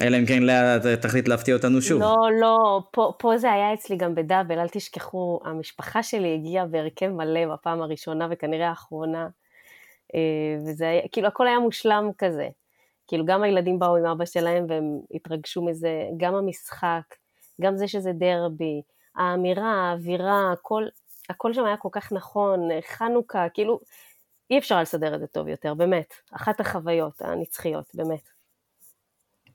אלא אם כן לאה תחליט להפתיע אותנו שוב. לא, לא, פה, פה זה היה אצלי גם בדאבל, אל תשכחו, המשפחה שלי הגיעה בהרכב מלא בפעם הראשונה וכנראה האחרונה, אה, וזה היה, כאילו הכל היה מושלם כזה. כאילו גם הילדים באו עם אבא שלהם והם התרגשו מזה, גם המשחק, גם זה שזה דרבי, האמירה, האווירה, הכל, הכל שם היה כל כך נכון, חנוכה, כאילו אי אפשר לסדר את זה טוב יותר, באמת. אחת החוויות הנצחיות, באמת.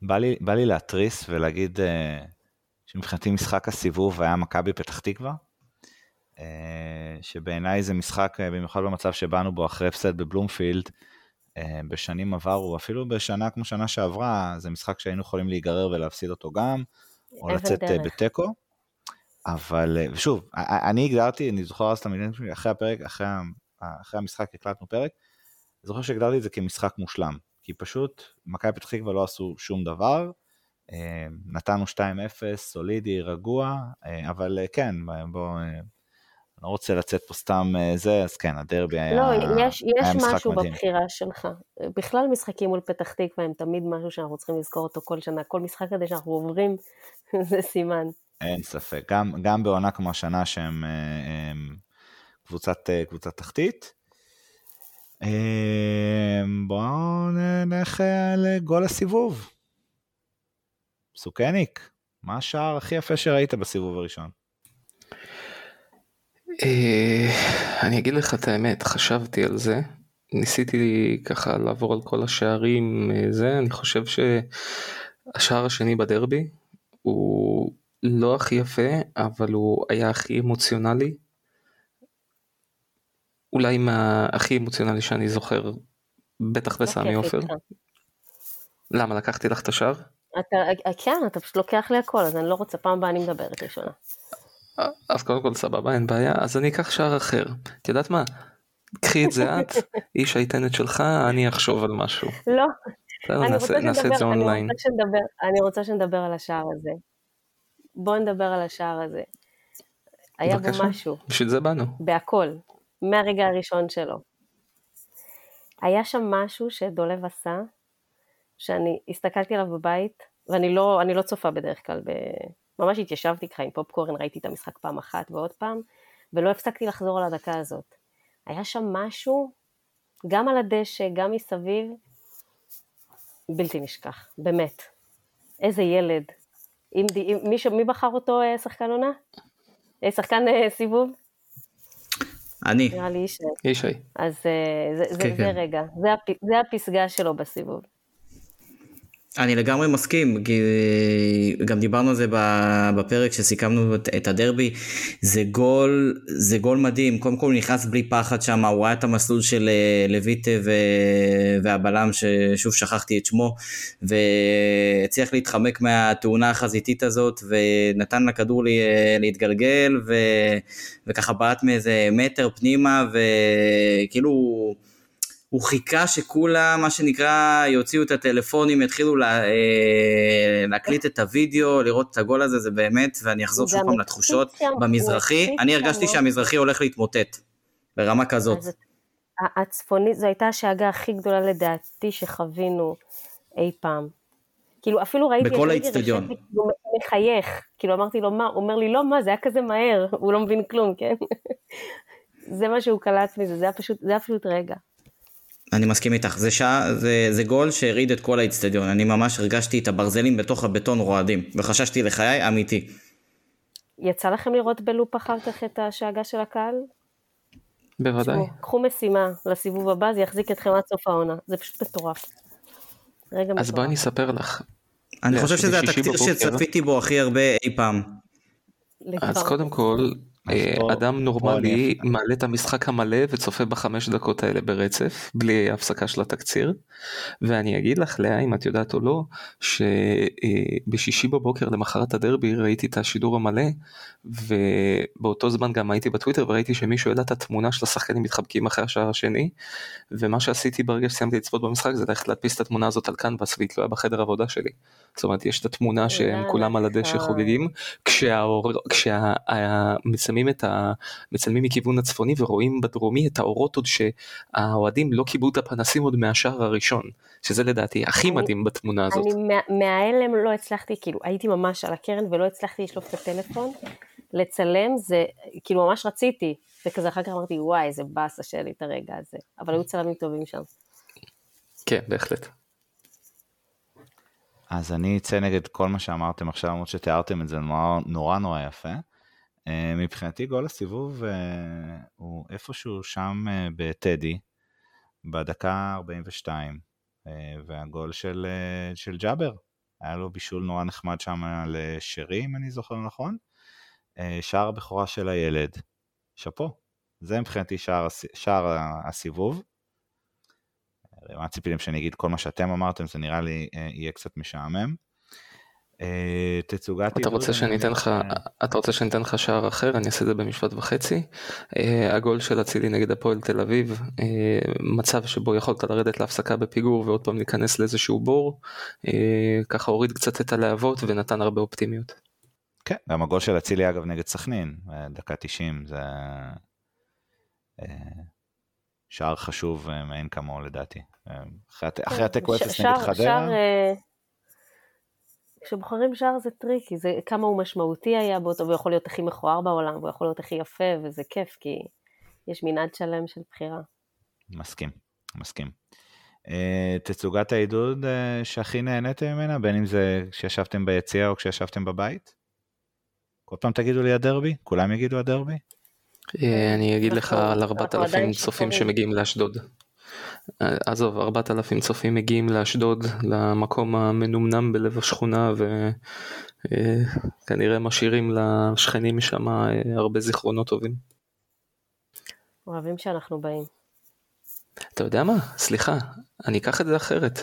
בא לי, בא לי להתריס ולהגיד uh, שמבחינתי משחק הסיבוב היה מכבי פתח תקווה, uh, שבעיניי זה משחק, uh, במיוחד במצב שבאנו בו אחרי הפסד בבלומפילד, uh, בשנים עברו, אפילו בשנה כמו שנה שעברה, זה משחק שהיינו יכולים להיגרר ולהפסיד אותו גם, או לצאת uh, בתיקו. אבל, ושוב, אני הגדרתי, אני זוכר אז את המילים שלי, אחרי הפרק, אחרי, אחרי המשחק הקלטנו פרק, זוכר שהגדרתי את זה כמשחק מושלם. כי פשוט מכבי פתח תקווה לא עשו שום דבר, אה, נתנו 2-0, סולידי, רגוע, אה, אבל אה, כן, בוא, אני לא רוצה לצאת פה סתם זה, אז כן, הדרבי היה, לא, יש, יש היה משחק משהו מדהים. בבחירה שלך. בכלל משחקים מול פתח תקווה הם תמיד משהו שאנחנו צריכים לזכור אותו כל שנה. כל משחק כזה שאנחנו עוברים, זה סימן. אין ספק, גם, גם בעונה כמו השנה שהם הם, קבוצת, קבוצת תחתית, אמ, בואו נלך אה, לגול הסיבוב. סוכניק, מה השער הכי יפה שראית בסיבוב הראשון? אה, אני אגיד לך את האמת, חשבתי על זה, ניסיתי ככה לעבור על כל השערים, אה, זה, אני חושב שהשער השני בדרבי הוא לא הכי יפה, אבל הוא היה הכי אמוציונלי. אולי מהכי אמוציונלי שאני זוכר, בטח בסמי עופר. למה לקחתי לך את השער? אתה, כן, אתה פשוט לוקח לי הכל, אז אני לא רוצה, פעם הבאה אני מדברת ראשונה. אז קודם כל סבבה, אין בעיה, אז אני אקח שער אחר. את יודעת מה? קחי את זה את, איש האיתנת שלך, אני אחשוב על משהו. לא. אני רוצה שנדבר על השער הזה. בוא נדבר על השער הזה. היה בו משהו. בשביל זה באנו. בהכל. מהרגע הראשון שלו. היה שם משהו שדולב עשה, שאני הסתכלתי עליו בבית, ואני לא, לא צופה בדרך כלל, ב... ממש התיישבתי ככה עם פופקורן, ראיתי את המשחק פעם אחת ועוד פעם, ולא הפסקתי לחזור על הדקה הזאת. היה שם משהו, גם על הדשא, גם מסביב, בלתי נשכח, באמת. איזה ילד. אם, אם, מי, מי בחר אותו אה, שחקן עונה? אה, שחקן אה, סיבוב? אני. נראה לי ישי. ישי. אז זה, זה, כן, זה כן. רגע, זה, הפ, זה הפסגה שלו בסיבוב. אני לגמרי מסכים, כי גם דיברנו על זה בפרק שסיכמנו את הדרבי, זה גול, זה גול מדהים, קודם כל הוא נכנס בלי פחד שם, הוא ראה את המסלול של אה, לויטה והבלם ששוב שכחתי את שמו, והצליח להתחמק מהתאונה החזיתית הזאת, ונתן לכדור להתגלגל, ו... וככה בעט מאיזה מטר פנימה, וכאילו... הוא חיכה שכולם, מה שנקרא, יוציאו את הטלפונים, יתחילו לה, אה, להקליט את הוידאו, לראות את הגול הזה, זה באמת, ואני אחזור שוב פעם לתחושות במזרחי, אני הרגשתי שהמזרחי הולך להתמוטט, ברמה כזאת. הצפונית, זו הייתה השאגה הכי גדולה לדעתי שחווינו אי פעם. כאילו אפילו ראיתי בכל האיצטדיון. הוא מחייך, כאילו אמרתי לו מה, הוא אומר לי לא מה, זה היה כזה מהר, הוא לא מבין כלום, כן? זה מה שהוא קלט מזה, זה היה פשוט, זה היה פשוט רגע. אני מסכים איתך, זה, שעה, זה, זה גול שהרעיד את כל האיצטדיון, אני ממש הרגשתי את הברזלים בתוך הבטון רועדים, וחששתי לחיי אמיתי. יצא לכם לראות בלופ אחר כך את השאגה של הקהל? בוודאי. תשמעו, קחו משימה לסיבוב הבא, זה יחזיק אתכם עד סוף העונה. זה פשוט מטורף. רגע אז בואי אני מטורף. אספר לך. אני חושב שזה התקציר שצפיתי בו הכי הרבה אי פעם. אז לגמרי. קודם כל, אז אדם בוא נורמלי מעלה את המשחק המלא וצופה בחמש דקות האלה ברצף, בלי הפסקה של התקציר. ואני אגיד לך, לאה, אם את יודעת או לא, שבשישי בבוקר למחרת הדרבי ראיתי את השידור המלא, ובאותו זמן גם הייתי בטוויטר וראיתי שמישהו העלה את התמונה של השחקנים מתחבקים אחרי השער השני, ומה שעשיתי ברגע שסיימתי לצפות במשחק זה ללכת להדפיס את התמונה הזאת על קנבס והיא תלויה בחדר עבודה שלי. זאת אומרת, יש את התמונה שהם. כולם על הדשא. חוגגים, כשמצלמים את ה... מצלמים מכיוון הצפוני ורואים בדרומי את האורות עוד שהאוהדים לא קיבלו את הפנסים עוד מהשער הראשון, שזה לדעתי הכי מדהים בתמונה הזאת. אני מה- מההלם לא הצלחתי, כאילו הייתי ממש על הקרן ולא הצלחתי לשלוף את הטלפון, לצלם זה, כאילו ממש רציתי, וכזה אחר כך אמרתי וואי איזה באסה שהיה לי את הרגע הזה, אבל היו צלמים טובים שם. כן, בהחלט. אז אני אצא נגד כל מה שאמרתם עכשיו, למרות שתיארתם את זה נורא נורא, נורא יפה. אה, מבחינתי גול הסיבוב אה, הוא איפשהו שם אה, בטדי, בדקה 42, אה, והגול של, של ג'אבר, היה לו בישול נורא נחמד שם לשרי, אם אני זוכר נכון. שער הבכורה של הילד, שאפו. זה מבחינתי שער, שער הסיבוב. מה ציפיתם שאני אגיד כל מה שאתם אמרתם, זה נראה לי אה, יהיה קצת משעמם. אה, תצוגת אתה עידוד, רוצה אני שאני אתן לך, אתה רוצה שאני אתן לך שער אחר, אני אעשה את זה במשפט וחצי. אה, הגול של אצילי נגד הפועל תל אביב, מצב שבו יכולת לרדת להפסקה בפיגור ועוד פעם להיכנס לאיזשהו בור, ככה הוריד קצת את הלהבות ונתן הרבה אופטימיות. כן, גם הגול של אצילי אגב נגד סכנין, דקה 90, זה שער חשוב אה, מאין כמוהו לדעתי. אה, אחרי הת- אחרי התיקו ש- 0 שער- נגד חדרה, אה, כשבוחרים שער זה טריקי, זה כמה הוא משמעותי היה באותו, והוא יכול להיות הכי מכוער בעולם, והוא יכול להיות הכי יפה, וזה כיף, כי יש מנעד שלם של בחירה. מסכים, מסכים. תצוגת העידוד שהכי נהניתם ממנה, בין אם זה כשישבתם ביציע או כשישבתם בבית? כל פעם תגידו לי הדרבי? כולם יגידו הדרבי? אה, אני אגיד לך על אנחנו עדיין4,000 צופים. שמגיעים לאשדוד. אה, עזוב, 4,000 צופים מגיעים לאשדוד, למקום המנומנם בלב השכונה, וכנראה משאירים לשכנים שם אה, הרבה זיכרונות טובים. אוהבים שאנחנו באים. אתה יודע מה? סליחה, אני אקח את זה אחרת.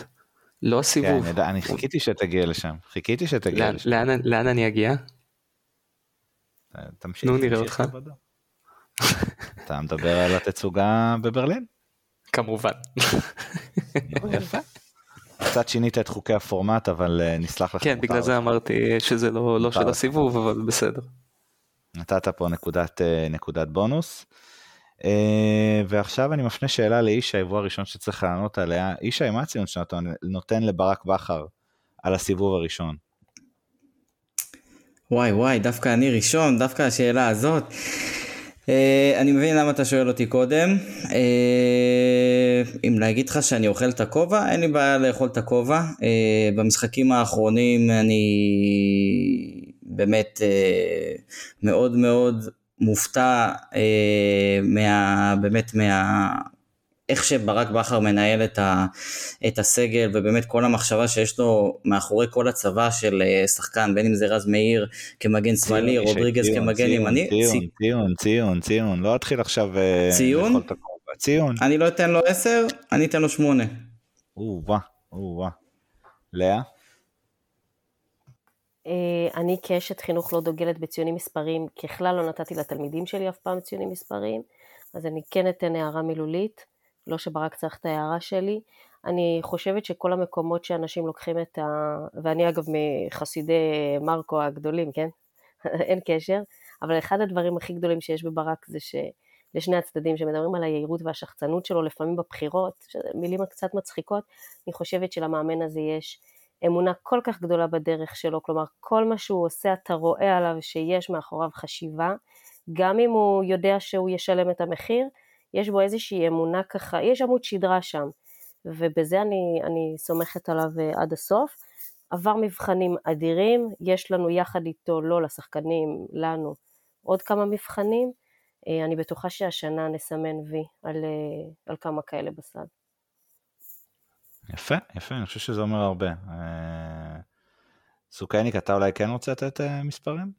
לא כן, הסיבוב. אני יודע, אני חיכיתי שתגיע לשם, חיכיתי שתגיע לאן- לשם. לאן- לאן אני אגיע? אה, תמשיך, נו, נראה אותך. אתה מדבר על התצוגה בברלין? כמובן. יפה. קצת שינית את חוקי הפורמט, אבל אה, נסלח לך. כן, בגלל. זה אמרתי שזה לא לא של. הסיבוב, אבל בסדר. נתת פה נקודת, אה, נקודת בונוס. אה, ועכשיו אני מפנה שאלה לישי, הוא הראשון שצריך לענות עליה. ישי, מה הציון שאתה נותן לברק בכר על הסיבוב הראשון? וואי וואי, דווקא אני ראשון, דווקא השאלה הזאת. Uh, אני מבין למה אתה שואל אותי קודם. Uh, אם להגיד לך שאני אוכל את הכובע, אין לי בעיה לאכול את הכובע. Uh, במשחקים האחרונים אני באמת מאוד מאוד מופתע uh, מה... באמת מה... איך שברק בכר מנהל את, ה, את הסגל ובאמת כל המחשבה שיש לו מאחורי כל הצבא של אה, שחקן, בין אם זה רז מאיר כמגן שמאלי, ציון, רודריגז ציון, כמגן ציון, ימני. ציון, צי- ציון, ציון, ציון, לא אתחיל עכשיו אה, ציון? ציון. אני לא אתן לו 10, אני אתן לו 8. או וואה, או וואה. לאה? אה, אני כאשת חינוך לא דוגלת בציונים מספרים, ככלל לא נתתי לתלמידים שלי אף פעם ציונים מספריים, אז אני כן אתן הערה מילולית, לא שברק צריך את ההערה שלי. אני חושבת שכל המקומות שאנשים לוקחים את ה... ואני אגב מחסידי מרקו הגדולים, כן? אין קשר, אבל אחד הדברים הכי גדולים שיש בברק זה שלשני הצדדים שמדברים על היהירות והשחצנות שלו, לפעמים בבחירות, מילים קצת מצחיקות, אני חושבת שלמאמן הזה יש אמונה כל כך גדולה בדרך שלו, כלומר כל מה שהוא עושה אתה רואה עליו שיש מאחוריו חשיבה, גם אם הוא יודע שהוא ישלם את המחיר, יש בו איזושהי אמונה ככה, יש עמוד שדרה שם, ובזה אני, אני סומכת עליו אה, עד הסוף. עבר מבחנים אדירים, יש לנו יחד איתו, לא לשחקנים, לנו, עוד כמה מבחנים, אה, אני בטוחה שהשנה נסמן וי על, אה, על כמה כאלה בסל. יפה, יפה, אני חושב שזה אומר הרבה. סוכניק, אתה אולי כן רוצה לתת מספרים?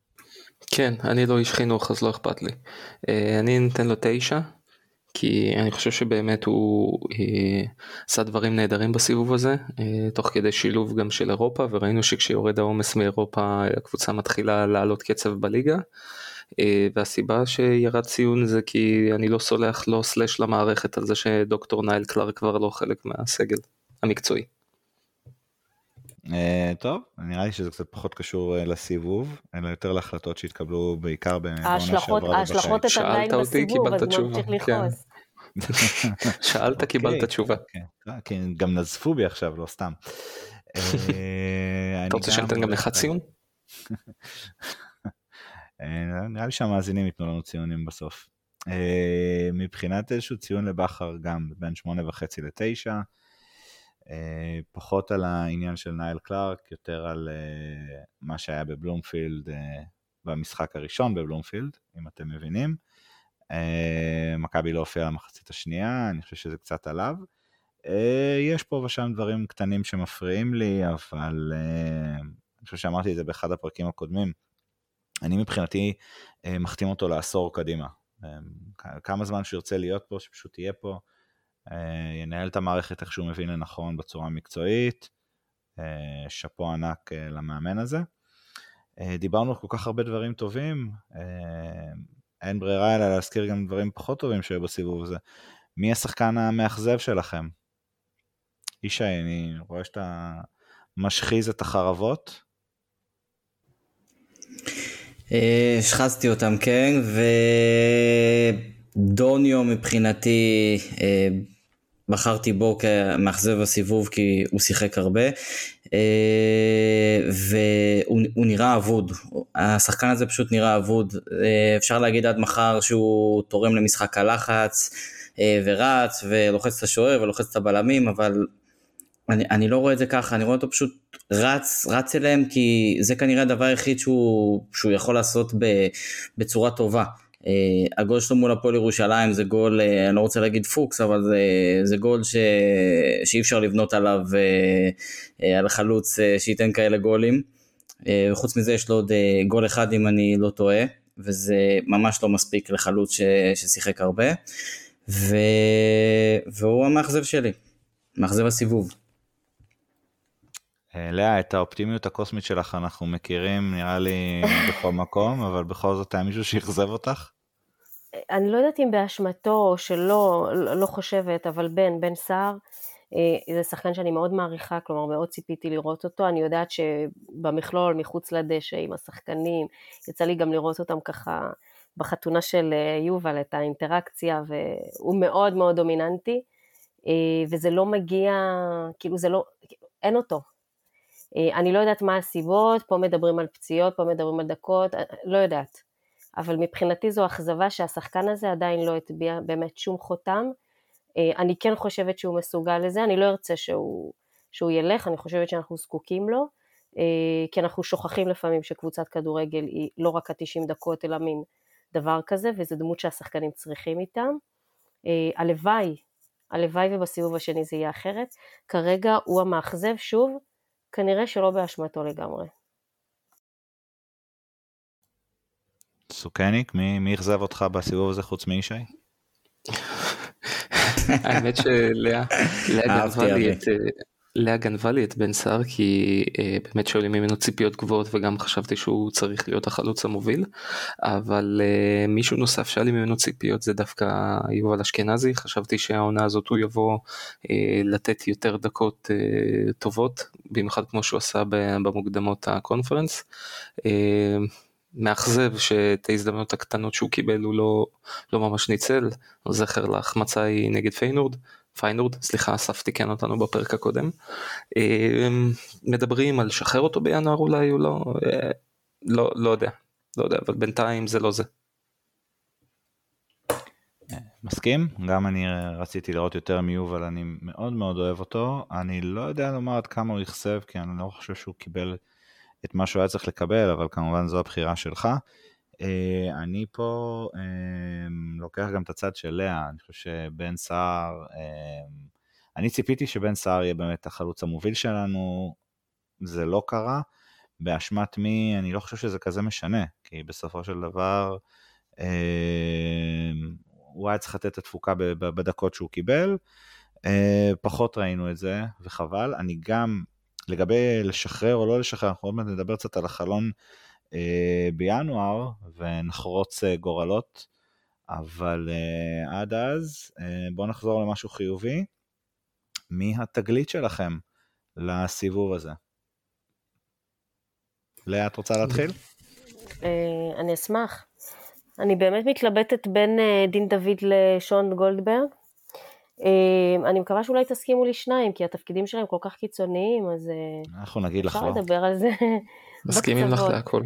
כן, אני לא איש חינוך אז לא אכפת לי. אני נותן לו תשע, כי אני חושב שבאמת הוא עשה דברים נהדרים בסיבוב הזה, תוך כדי שילוב גם של אירופה, וראינו שכשיורד העומס מאירופה הקבוצה מתחילה לעלות קצב בליגה. אה, והסיבה שירד ציון זה כי אני לא סולח לו סלאש למערכת על זה שדוקטור נייל קלארק כבר לא חלק מהסגל המקצועי. אה, טוב, נראה לי שזה קצת פחות קשור אה, לסיבוב, אלא יותר להחלטות שהתקבלו בעיקר בעונה שעברה. ההשלכות את עדיין בסיבוב, אז ממשיך כן. לכעוס. שאלת, אוקיי, קיבלת תשובה. כן, גם נזפו בי עכשיו, לא סתם. אתה רוצה שניתן גם לך ציון? אה, נראה לי שהמאזינים ייתנו לנו ציונים בסוף. מבחינת איזשהו ציון לבכר גם בין שמונה וחצי לתשע, פחות על העניין של נייל קלארק, יותר על מה שהיה בבלומפילד במשחק הראשון בבלומפילד, אם אתם מבינים. מכבי לא הופיעה למחצית השנייה, אני חושב שזה קצת עליו. יש פה ושם דברים קטנים שמפריעים לי, אבל אני חושב שאמרתי את זה באחד הפרקים הקודמים. אני מבחינתי אה, מחתים אותו לעשור קדימה. אה, כמה זמן שהוא ירצה להיות פה, שפשוט יהיה פה, אה, ינהל את המערכת איך שהוא מבין לנכון בצורה מקצועית, שאפו ענק למאמן הזה. דיברנו על כל כך הרבה דברים טובים, אין ברירה אלא להזכיר גם דברים פחות טובים שהיו בסיבוב הזה. מי השחקן המאכזב שלכם? ישי, אני רואה שאתה משחיז את החרבות. השחזתי אותם, כן, ודוניו מבחינתי, אה, בחרתי בו כמאכזב הסיבוב כי הוא שיחק הרבה, אה, והוא נראה אבוד, השחקן הזה פשוט נראה אבוד, אה, אפשר להגיד עד מחר שהוא תורם למשחק הלחץ, ורץ, ולוחץ את השוער ולוחץ את הבלמים, אבל אני, אני לא רואה את זה ככה, אני רואה אותו פשוט רץ, רץ אליהם, כי זה כנראה הדבר היחיד שהוא, שהוא יכול לעשות ב, בצורה טובה. Uh, הגול שלו מול הפועל ירושלים זה גול, uh, אני לא רוצה להגיד פוקס, אבל זה, זה גול ש, שאי אפשר לבנות עליו, uh, על חלוץ שייתן כאלה גולים. וחוץ uh, מזה יש לו עוד גול אחד אם אני לא טועה, וזה ממש לא מספיק לחלוץ ש, ששיחק הרבה. ו, והוא המאכזב שלי, מאכזב הסיבוב. אה, לאה, את האופטימיות הקוסמית שלך אנחנו מכירים, נראה לי, בכל מקום, אבל בכל זאת היה מישהו שאכזב אותך? אני לא יודעת אם באשמתו או שלא, לא חושבת, אבל בן, בן סער, אה, זה שחקן שאני מאוד מעריכה, כלומר מאוד ציפיתי לראות אותו, אני יודעת שבמכלול, מחוץ לדשא, עם השחקנים, יצא לי גם לראות אותם ככה בחתונה של אה, יובל, את האינטראקציה, והוא מאוד מאוד דומיננטי, וזה לא מגיע, כאילו זה לא, אין אותו, אה, אני לא יודעת מה הסיבות, פה מדברים על פציעות, פה מדברים על דקות, אה, לא יודעת. אבל מבחינתי זו אכזבה שהשחקן הזה עדיין לא הטביע באמת שום חותם. אה, אני כן חושבת שהוא מסוגל לזה, אני לא ארצה שהוא, שהוא ילך, אני חושבת שאנחנו זקוקים לו, כי אנחנו שוכחים לפעמים שקבוצת כדורגל היא לא רק ה-90 דקות, אלא מין דבר כזה, וזו דמות שהשחקנים צריכים איתם. הלוואי, הלוואי ובסיבוב השני זה יהיה אחרת. כרגע הוא המאכזב, שוב, כנראה שלא באשמתו לגמרי. סוכניק, מי אכזב אותך בסיבוב הזה חוץ מישי? האמת שלאה גנבה לי את... לאה גנבה לי את בן סער כי אה, באמת שואלים ממנו ציפיות גבוהות וגם חשבתי שהוא צריך להיות החלוץ המוביל אבל אה, מישהו נוסף שהיה לי ממנו ציפיות זה דווקא יובל אשכנזי חשבתי שהעונה הזאת הוא יבוא אה, לתת יותר דקות אה, טובות במיוחד כמו שהוא עשה במוקדמות הקונפרנס. אה, מאכזב שאת ההזדמנות הקטנות שהוא קיבל הוא לא, לא ממש ניצל, זכר להחמצה היא נגד פיינורד, פיינורד, סליחה, אסף תיקן אותנו בפרק הקודם. אה, מדברים על לשחרר אותו בינואר אולי, או לא, אה, לא, לא יודע, לא יודע, אבל בינתיים זה לא זה. מסכים, גם אני רציתי לראות יותר מיובל, אני מאוד מאוד אוהב אותו, אני לא יודע לומר עד כמה הוא אכזב, כי אני לא חושב שהוא קיבל את מה שהוא היה צריך לקבל, אבל כמובן זו הבחירה שלך. אה, אני פה אה, לוקח גם את הצד של לאה, אני חושב שבן סער, אה, אני ציפיתי שבן סער יהיה באמת החלוץ המוביל שלנו, זה לא קרה. באשמת מי, אני לא חושב שזה כזה משנה, כי בסופו של דבר הוא היה צריך לתת את התפוקה בדקות שהוא קיבל, פחות ראינו את זה, וחבל. אני גם, לגבי לשחרר או לא לשחרר, אנחנו עוד מעט נדבר קצת על החלון אה, בינואר ונחרוץ אה, גורלות, אבל אה, עד אז בואו נחזור למשהו חיובי. מי התגלית שלכם לסיבוב הזה? לאה, את רוצה להתחיל? אני אשמח. אני באמת מתלבטת בין דין דוד לשון גולדברג. אני מקווה שאולי תסכימו לי שניים, כי התפקידים שלהם כל כך קיצוניים, אז אנחנו נגיד לך לא. אפשר לדבר על זה מסכימים לך להכל.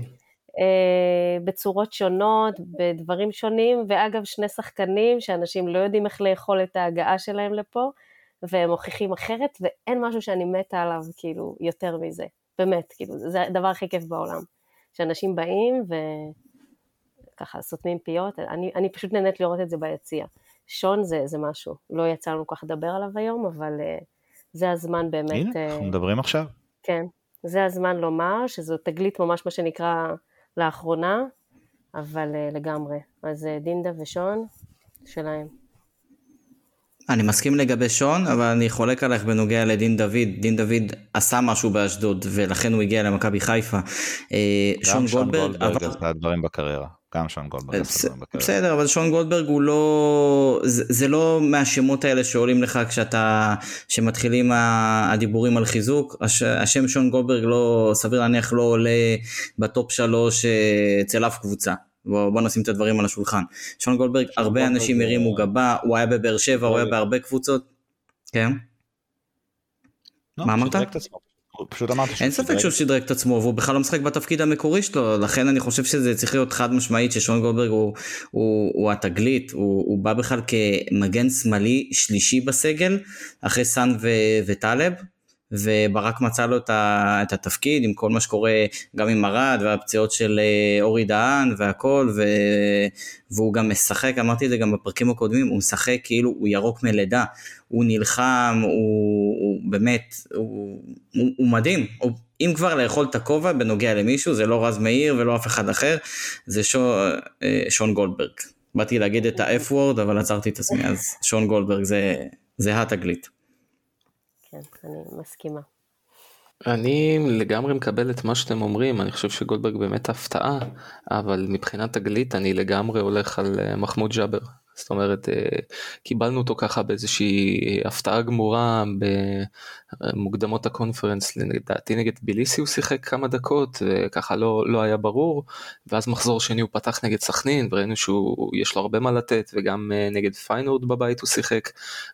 אה, בצורות שונות, בדברים שונים, ואגב שני שחקנים שאנשים לא יודעים איך לאכול את ההגעה שלהם לפה, והם מוכיחים אחרת, ואין משהו שאני מתה עליו כאילו יותר מזה, באמת, כאילו זה הדבר הכי כיף בעולם, שאנשים באים וככה סותמים פיות, אני, אני פשוט נהנית לראות את זה ביציע. שון זה, זה משהו, לא יצא לנו כל כך לדבר עליו היום, אבל uh, זה הזמן באמת... הנה, uh, אנחנו מדברים עכשיו. כן, זה הזמן לומר שזו תגלית ממש מה שנקרא לאחרונה, אבל uh, לגמרי. אז uh, דינדה ושון, שלהם. אני מסכים לגבי שון, אבל אני חולק עליך בנוגע לדין דוד. דין דוד עשה משהו באשדוד, ולכן הוא הגיע למכבי חיפה. שון גולדברג... גם שון גולדברג עשה דברים בקריירה. גם שון גולדברג בקריירה. בסדר, אבל שון גולדברג הוא לא... זה, זה לא מהשמות האלה שעולים לך כשאתה... שמתחילים הדיבורים על חיזוק. הש, השם שון גולדברג לא... סביר להניח לא עולה בטופ שלוש אצל אף קבוצה. בוא, בוא נשים את הדברים על השולחן. שון גולדברג, שון הרבה גולדברג אנשים הרימו גבה, הוא היה בבאר שבע, הוא היה בהרבה קבוצות. כן? לא, מה אמרת? פשוט אמרתי אין ספק שהוא שדרג את עצמו והוא בכלל לא משחק בתפקיד המקורי שלו לכן אני חושב שזה צריך להיות חד משמעית ששון גולדברג הוא, הוא, הוא התגלית הוא, הוא בא בכלל כמגן שמאלי שלישי בסגל אחרי סאן וטלב וברק מצא לו את התפקיד עם כל מה שקורה גם עם ארד והפציעות של אה, אורי דהן והכל ו... והוא גם משחק, אמרתי את זה גם בפרקים הקודמים, הוא משחק כאילו הוא ירוק מלידה, הוא נלחם, הוא, הוא באמת, הוא, הוא, הוא מדהים, הוא, אם כבר לאכול את הכובע בנוגע למישהו, זה לא רז מאיר ולא אף אחד אחר, זה שו, אה, שון גולדברג. באתי להגיד את ה-F word אבל עצרתי את עצמי, אז שון גולדברג זה, זה התגלית. כן, אני מסכימה. אני לגמרי מקבל את מה שאתם אומרים, אני חושב שגולדברג באמת הפתעה, אבל מבחינת תגלית אני לגמרי הולך על אה, מחמוד ג'אבר. זאת אומרת, אה, קיבלנו אותו ככה באיזושהי הפתעה גמורה במוקדמות הקונפרנס, לדעתי נגד ביליסי הוא שיחק כמה דקות וככה לא, לא היה ברור, ואז מחזור שני הוא פתח נגד סכנין וראינו שיש לו הרבה מה לתת וגם אה, נגד פיינורד בבית הוא שיחק,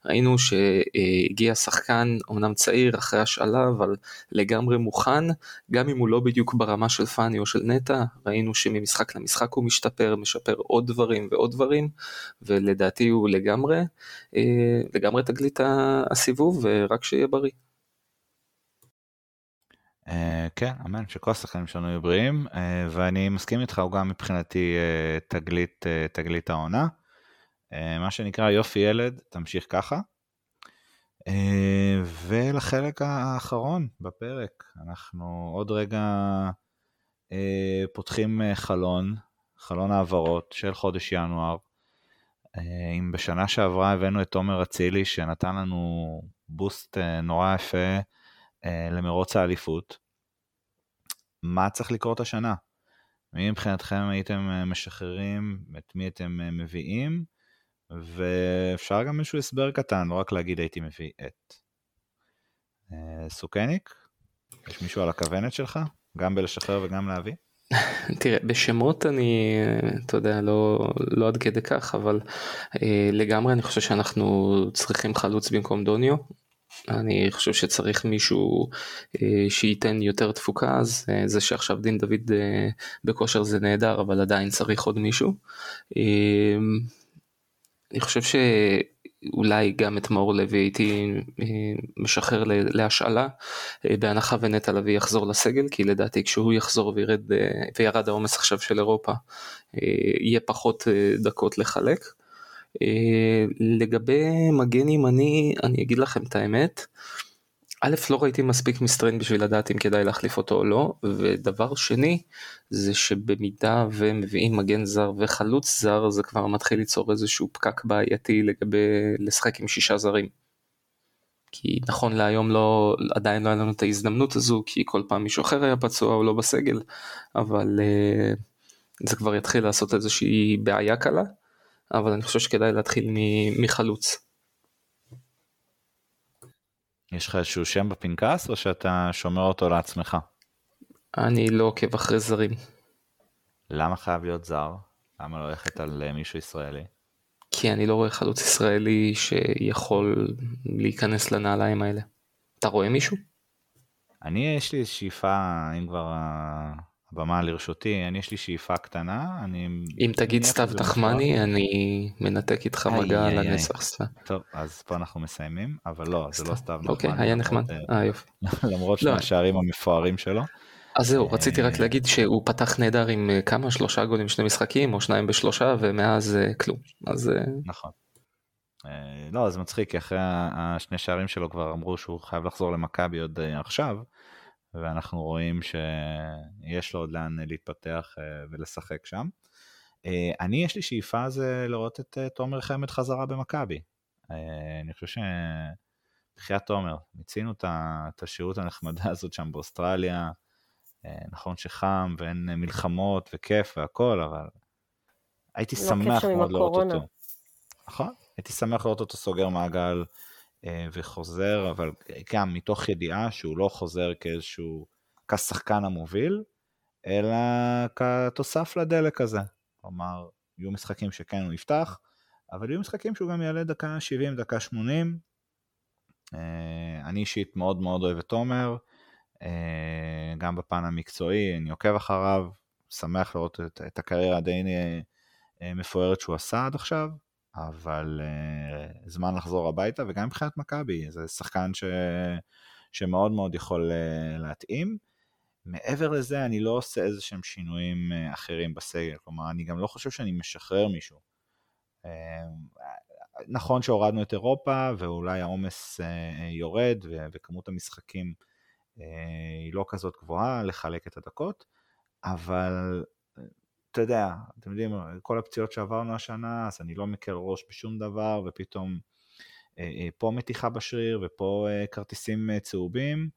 ראינו שהגיע שחקן אמנם צעיר אחרי השאלה אבל לגמרי מוכן, גם אם הוא לא בדיוק ברמה של פאני או של נטע, ראינו שממשחק למשחק הוא משתפר, משפר עוד דברים ועוד דברים. ולדעתי הוא לגמרי, אה, לגמרי תגלית הסיבוב, ורק שיהיה בריא. אה, כן, אמן, שכל השחקנים שלנו יהיו בריאים, אה, ואני מסכים איתך, הוא גם מבחינתי תגלית, תגלית העונה. מה שנקרא יופי ילד, תמשיך ככה. ולחלק האחרון בפרק, אנחנו עוד רגע פותחים חלון, חלון העברות של חודש ינואר, אם בשנה שעברה הבאנו את תומר אצילי שנתן לנו בוסט אה, נורא יפה אה, למרוץ האליפות, מה צריך לקרות השנה? מי מבחינתכם הייתם משחררים, את מי אתם מביאים, ואפשר גם איזשהו הסבר קטן, לא רק להגיד הייתי מביא את. סוכניק, יש מישהו על הכוונת שלך? גם בלשחרר וגם להביא? תראה, בשמות אני, אתה יודע, לא, לא עד כדי כך, אבל אה, לגמרי אני חושב שאנחנו צריכים חלוץ במקום דוניו. אני חושב שצריך מישהו אה, שייתן יותר תפוקה, אז אה, זה שעכשיו דין דוד אה, בכושר זה נהדר, אבל עדיין צריך עוד מישהו. אה, אני חושב ש... אולי גם את מאור לוי הייתי משחרר להשאלה, בהנחה ונטע לביא יחזור לסגל, כי לדעתי כשהוא יחזור וירד, וירד העומס עכשיו של אירופה, יהיה פחות דקות לחלק. לגבי מגן ימני, אני אגיד לכם את האמת, א', לא ראיתי מספיק מסטרין בשביל לדעת אם כדאי להחליף אותו או לא, ודבר שני, זה שבמידה ומביאים מגן זר וחלוץ זר, זה כבר מתחיל ליצור איזשהו פקק בעייתי לגבי לשחק עם שישה זרים. כי נכון להיום לא, עדיין לא היה לנו את ההזדמנות הזו, כי כל פעם מישהו אחר היה פצוע או לא בסגל, אבל uh, זה כבר יתחיל לעשות איזושהי בעיה קלה, אבל אני חושב שכדאי להתחיל מחלוץ. יש לך איזשהו שם בפנקס או שאתה שומר אותו לעצמך? אני לא עוקב אחרי זרים. למה חייב להיות זר? למה לא ללכת על אה, מישהו ישראלי? כי אני לא רואה חלוץ ישראלי שיכול להיכנס לנעליים האלה. אתה רואה מישהו? אני יש לי שאיפה, אם כבר הבמה לרשותי, אני יש לי שאיפה קטנה, אני... אם תגיד סתיו תחמני, אני מנתק איתך מגע על הנסח. טוב, אז פה אנחנו מסיימים, אבל לא, זה לא סתיו תחמני. אוקיי, היה נחמד, אה יופי. למרות שני השערים המפוארים שלו. אז זהו, רציתי רק להגיד שהוא פתח נהדר עם אה, כמה, שלושה גולים שני משחקים, או שניים בשלושה, ומאז אה, כלום. אז... נכון. לא, זה מצחיק, כי אחרי השני שערים שלו כבר אמרו שהוא חייב לחזור למכבי עוד עכשיו. ואנחנו רואים שיש לו עוד לאן להתפתח אה, ולשחק שם. אה, אני, יש לי שאיפה זה לראות את אה, תומר חמד חזרה במכבי. אני חושב ש... בחייאת תומר, מיצינו את השהות הנחמדה הזאת שם באוסטרליה. נכון שחם ואין מלחמות וכיף והכל, אבל הייתי לא שמח מאוד לראות אותו. נכון, הייתי שמח לראות אותו סוגר מעגל וחוזר, אבל גם מתוך ידיעה שהוא לא חוזר כאיזשהו, כשחקן המוביל, אלא כתוסף לדלק הזה. כלומר, יהיו משחקים שכן הוא יפתח, אבל יהיו משחקים שהוא גם יעלה דקה 70, דקה 80. אה, אני אישית מאוד מאוד אוהב את תומר, אה, גם בפן המקצועי, אני עוקב אחריו, שמח לראות את הקריירה הדי מפוארת שהוא עשה עד עכשיו. אבל uh, זמן לחזור הביתה, וגם מבחינת מכבי, זה שחקן ש... שמאוד מאוד יכול uh, להתאים. מעבר לזה, אני לא עושה איזה שהם שינויים uh, אחרים בסגל, כלומר, אני גם לא חושב שאני משחרר מישהו. Uh, נכון שהורדנו את אירופה, ואולי העומס uh, יורד, ו- וכמות המשחקים uh, היא לא כזאת גבוהה לחלק את הדקות, אבל אתה יודע, אתם יודעים, כל הפציעות שעברנו השנה, אז אני לא מקל ראש בשום דבר, ופתאום אה, אה, פה מתיחה בשריר, ופה אה, כרטיסים אה, צהובים,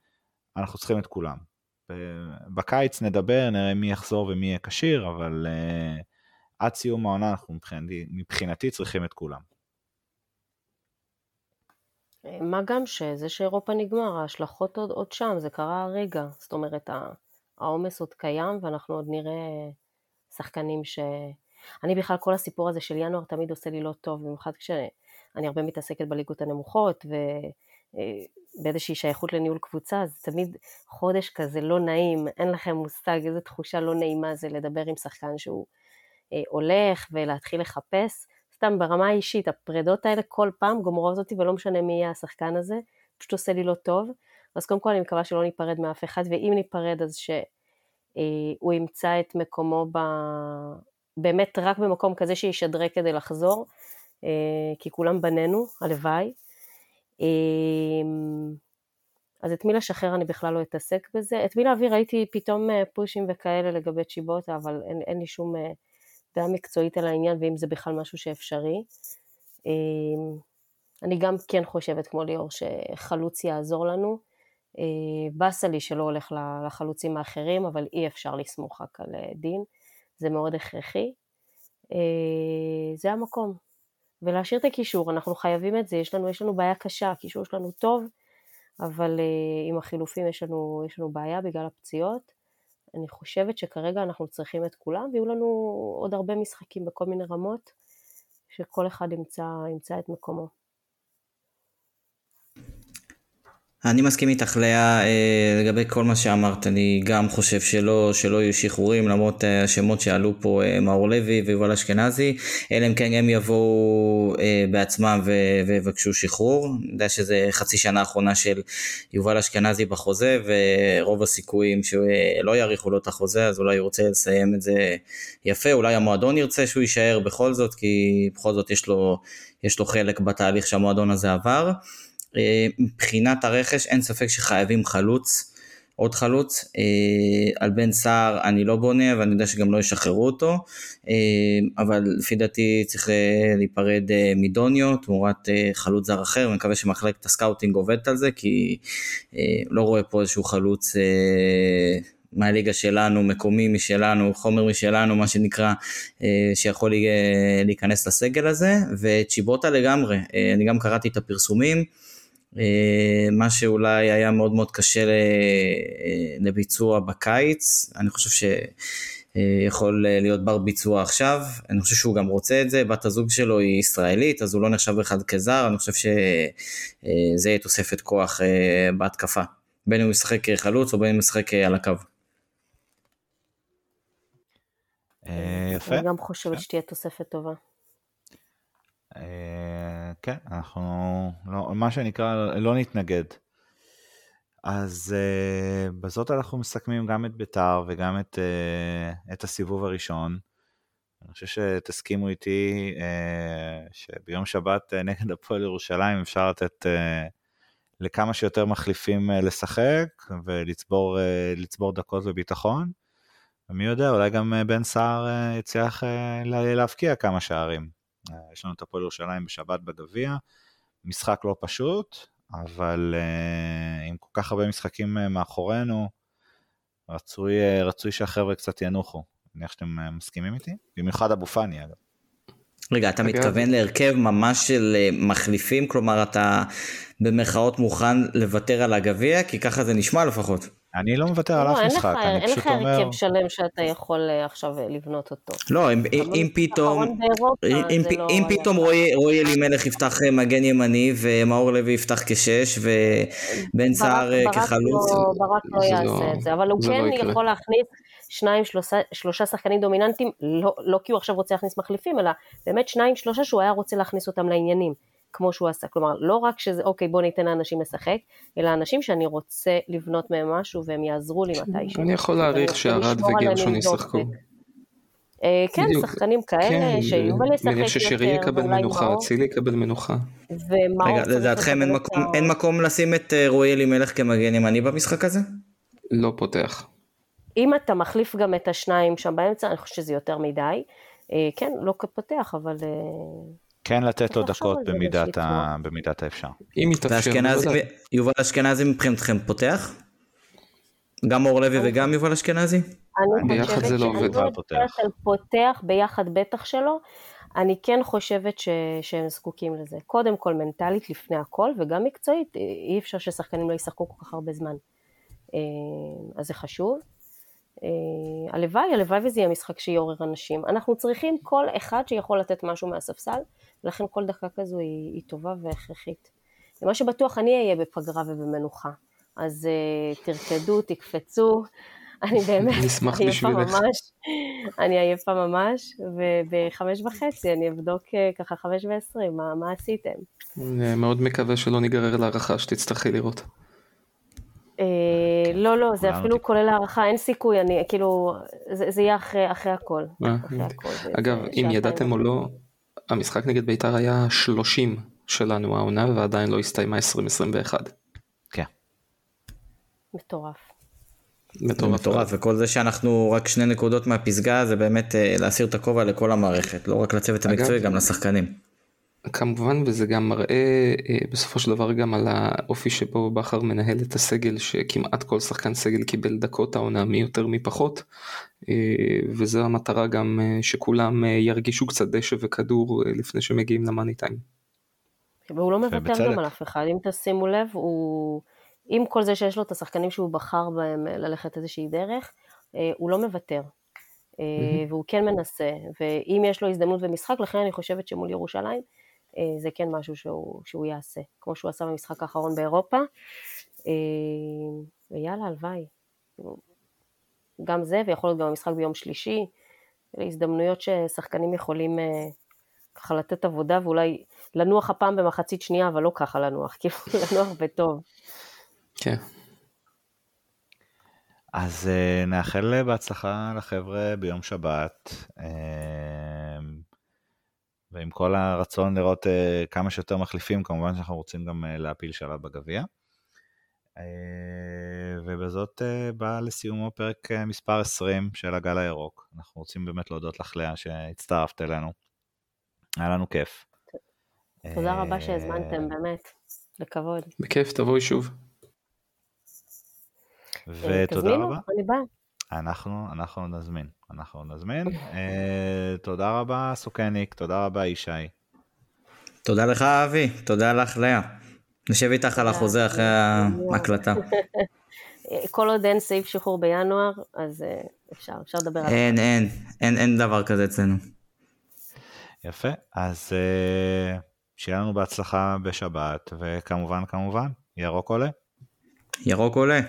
אנחנו צריכים את כולם. בקיץ נדבר, נראה מי יחזור ומי יהיה כשיר, אבל אה, עד סיום העונה אנחנו מבחינתי, מבחינתי צריכים את כולם. מה גם שזה שאירופה נגמר, ההשלכות עוד, עוד שם, זה קרה הרגע. זאת אומרת, העומס עוד קיים ואנחנו עוד נראה שחקנים ש... אני בכלל, כל הסיפור הזה של ינואר תמיד עושה לי לא טוב, במיוחד כשאני הרבה מתעסקת בליגות הנמוכות ובאיזושהי שייכות לניהול קבוצה, אז תמיד חודש כזה לא נעים, אין לכם מושג איזו תחושה לא נעימה זה לדבר עם שחקן שהוא אה, הולך ולהתחיל לחפש. סתם ברמה האישית, הפרדות האלה כל פעם גומרות אותי ולא משנה מי יהיה השחקן הזה, פשוט עושה לי לא טוב. אז קודם כל אני מקווה שלא ניפרד מאף אחד, ואם ניפרד אז ש... אה, הוא ימצא את מקומו ב... באמת רק במקום כזה שישדרג כדי לחזור, אה, כי כולם בנינו, הלוואי. אה, אז את מי לשחרר אני בכלל לא אתעסק בזה. את מי להעביר ראיתי פתאום פושים וכאלה לגבי צ'יבוטה, אבל אין, אין לי שום דעה מקצועית על העניין, ואם זה בכלל משהו שאפשרי. אני גם כן חושבת, כמו ליאור, שחלוץ יעזור לנו. אה, באסה לי שלא הולך לחלוצים האחרים, אבל אי אפשר לסמוך רק על אה, דין, זה מאוד הכרחי. אה, זה המקום. ולהשאיר את הקישור, אנחנו חייבים את זה, יש לנו, יש לנו בעיה קשה, הקישור שלנו טוב, אבל עם החילופים יש לנו, יש לנו בעיה בגלל הפציעות. אני חושבת שכרגע אנחנו צריכים את כולם, ויהיו לנו עוד הרבה משחקים בכל מיני רמות, שכל אחד ימצא, ימצא את מקומו. אני מסכים איתך לאה אה, לגבי כל מה שאמרת, אני גם חושב שלא, שלא יהיו שחרורים למרות אה, השמות שעלו פה אה, מאור לוי ויובל אשכנזי, אלא אם כן הם יבואו בעצמם ויבקשו שחרור, אני יודע שזה חצי שנה האחרונה של יובל אשכנזי בחוזה ורוב הסיכויים שלא יאריכו לו את החוזה אז אולי הוא רוצה לסיים את זה יפה, אולי המועדון ירצה שהוא יישאר בכל זאת כי בכל זאת יש לו, יש לו חלק בתהליך שהמועדון הזה עבר. אה, מבחינת הרכש אין ספק שחייבים חלוץ, עוד חלוץ. אה, על בן סער אני לא בונה ואני יודע שגם לא ישחררו אותו, אה, אבל לפי דעתי צריך להיפרד מדוניו תמורת חלוץ זר אחר, ואני מקווה שמחלקת הסקאוטינג עובדת על זה, כי לא רואה פה איזשהו חלוץ מהליגה שלנו, מקומי משלנו, חומר משלנו, מה שנקרא, שיכול להיכנס לסגל הזה, וצ'יבוטה לגמרי, אני גם קראתי את הפרסומים. אה, מה שאולי היה מאוד מאוד קשה אה, לביצוע בקיץ, אני חושב שיכול אה, להיות בר ביצוע עכשיו, אני חושב שהוא גם רוצה את זה, בת הזוג שלו היא ישראלית, אז הוא לא נחשב בכלל כזר, אני חושב שזה יהיה תוספת כוח בהתקפה, בין אם הוא ישחק חלוץ או בין אם הוא ישחק על הקו. יפה. אני גם חושבת שתהיה תוספת טובה. אה, כן, אנחנו, לא, מה שנקרא, לא נתנגד. אז uh, בזאת אנחנו מסכמים גם את ביתר וגם את, uh, את הסיבוב הראשון. אני חושב שתסכימו איתי uh, שביום שבת uh, נגד הפועל ירושלים אפשר לתת uh, לכמה שיותר מחליפים uh, לשחק ולצבור uh, דקות וביטחון. ומי יודע, אולי גם uh, בן סער uh, יצליח uh, להבקיע כמה שערים. אה, יש לנו את הפועל ירושלים בשבת בגביע, משחק לא פשוט, אבל uh, עם כל כך הרבה משחקים uh, מאחורינו, רצוי, רצוי שהחבר'ה קצת ינוחו. אני מניח שאתם מסכימים איתי? במיוחד אבו פאני אגב. רגע, אתה מתכוון להרכב ממש של מחליפים? כלומר, אתה במרכאות מוכן לוותר על הגביע? כי ככה זה נשמע לפחות. אני לא מוותר על לא, אף משחק, אני פשוט אומר... אין לך הרכב שלם שאתה יכול אה, עכשיו אה, לבנות אותו. לא, אם פתאום, אם פתאום רועי אלימלך יפתח אה, מגן ימני, ומאור לוי יפתח כשש, ובן סער כחלוץ... ברק לא יעשה לא- את זה, אבל הוא כן לא יכול להכניס... שניים, שלושה, שלושה שחקנים דומיננטיים, לא, לא כי הוא עכשיו רוצה להכניס מחליפים, אלא באמת שניים, שלושה שהוא היה רוצה להכניס אותם לעניינים. כמו שהוא עשה. כלומר, לא רק שזה, אוקיי, בוא ניתן לאנשים לשחק, אלא אנשים שאני רוצה לבנות מהם משהו והם יעזרו לי מתישהו. אני יכול להעריך שערד וגרשון ישחקו. אה, כן, שחקנים כאלה, כן, שיובל ישחק יותר. מניח ששירי יקבל מנוחה, אצילי יקבל מנוחה. רגע, לדעתכם אין מקום לשים את אה, רועי אלימלך כמגן ימני במשחק הזה? לא פותח. אם אתה מחליף גם את השניים שם באמצע, אני חושב שזה יותר מדי. אה, כן, לא פותח, אבל... כן לתת לו דקות במידת, ה... במידת האפשר. אם יתאפשר. יובל אשכנזי מבחינתכם פותח? גם אור לוי וגם יובל אשכנזי? אני חושבת שאני לא פותח. פותח ביחד בטח שלו. אני כן חושבת ש... שהם זקוקים לזה. קודם כל מנטלית לפני הכל, וגם מקצועית, אי אפשר ששחקנים לא ישחקו כל כך הרבה זמן. אה, אז זה חשוב. אה, הלוואי, הלוואי וזה יהיה משחק שיעורר אנשים. אנחנו צריכים כל אחד שיכול לתת משהו מהספסל, ולכן כל דקה כזו היא, היא טובה והכרחית. ומה שבטוח אני אהיה בפגרה ובמנוחה. אז uh, תרקדו, תקפצו, אני באמת עייפה ממש, אני עייפה ממש, ובחמש וחצי אני אבדוק uh, ככה חמש ועשרים, מה, מה עשיתם? אני מאוד מקווה שלא ניגרר להערכה שתצטרכי לראות. אה, לא, לא, זה אפילו כולל הערכה, אין סיכוי, אני, כאילו, זה יהיה אחרי הכל. אה, אגב, אם ידעתם או לא, המשחק נגד בית"ר היה 30 שלנו העונה, ועדיין לא הסתיימה 2021. כן. מטורף. מטורף. מטורף, וכל זה שאנחנו רק שני נקודות מהפסגה, זה באמת אה, להסיר את הכובע לכל המערכת, לא רק לצוות המקצועי, גם לשחקנים. כמובן וזה גם מראה אה, בסופו של דבר גם על האופי שבו בכר מנהל את הסגל שכמעט כל שחקן סגל קיבל דקות העונה מי יותר מי פחות. אה, וזו המטרה גם אה, שכולם ירגישו קצת דשא וכדור לפני שמגיעים למאני טיים. והוא לא מוותר גם על אף אחד. אם תשימו לב הוא עם כל זה שיש לו את השחקנים שהוא בחר בהם ללכת איזושהי דרך הוא לא מוותר. והוא כן מנסה. ואם יש לו הזדמנות במשחק לכן אני חושבת שמול ירושלים זה כן משהו שהוא, שהוא יעשה, כמו שהוא עשה במשחק האחרון באירופה. אה, ויאללה, הלוואי. גם זה, ויכול להיות גם המשחק ביום שלישי. אלה הזדמנויות ששחקנים יכולים אה, ככה לתת עבודה, ואולי לנוח הפעם במחצית שנייה, אבל לא ככה לנוח, כאילו לנוח בטוב. כן. אז נאחל בהצלחה לחבר'ה ביום שבת, ועם כל הרצון לראות uh, כמה שיותר מחליפים, כמובן שאנחנו רוצים גם uh, להפיל שלב בגביע. Uh, ובזאת uh, בא לסיומו פרק uh, מספר 20 של הגל הירוק. אנחנו רוצים באמת להודות לך, לאה, שהצטרפת אלינו. היה לנו כיף. תודה רבה שהזמנתם, באמת, לכבוד. בכיף, תבואי שוב. ותודה רבה. אני באה. אנחנו, אנחנו נזמין, אנחנו נזמין. uh, תודה רבה סוכניק, תודה רבה ישי. תודה לך אבי, תודה לך לאה. נשב איתך על החוזה אחרי ההקלטה. כל עוד אין סעיף שחרור בינואר, אז uh, אפשר, אפשר לדבר על זה. אין, אין, אין, אין דבר כזה אצלנו. יפה, אז uh, שיהיה לנו בהצלחה בשבת, וכמובן, כמובן, ירוק עולה. ירוק עולה.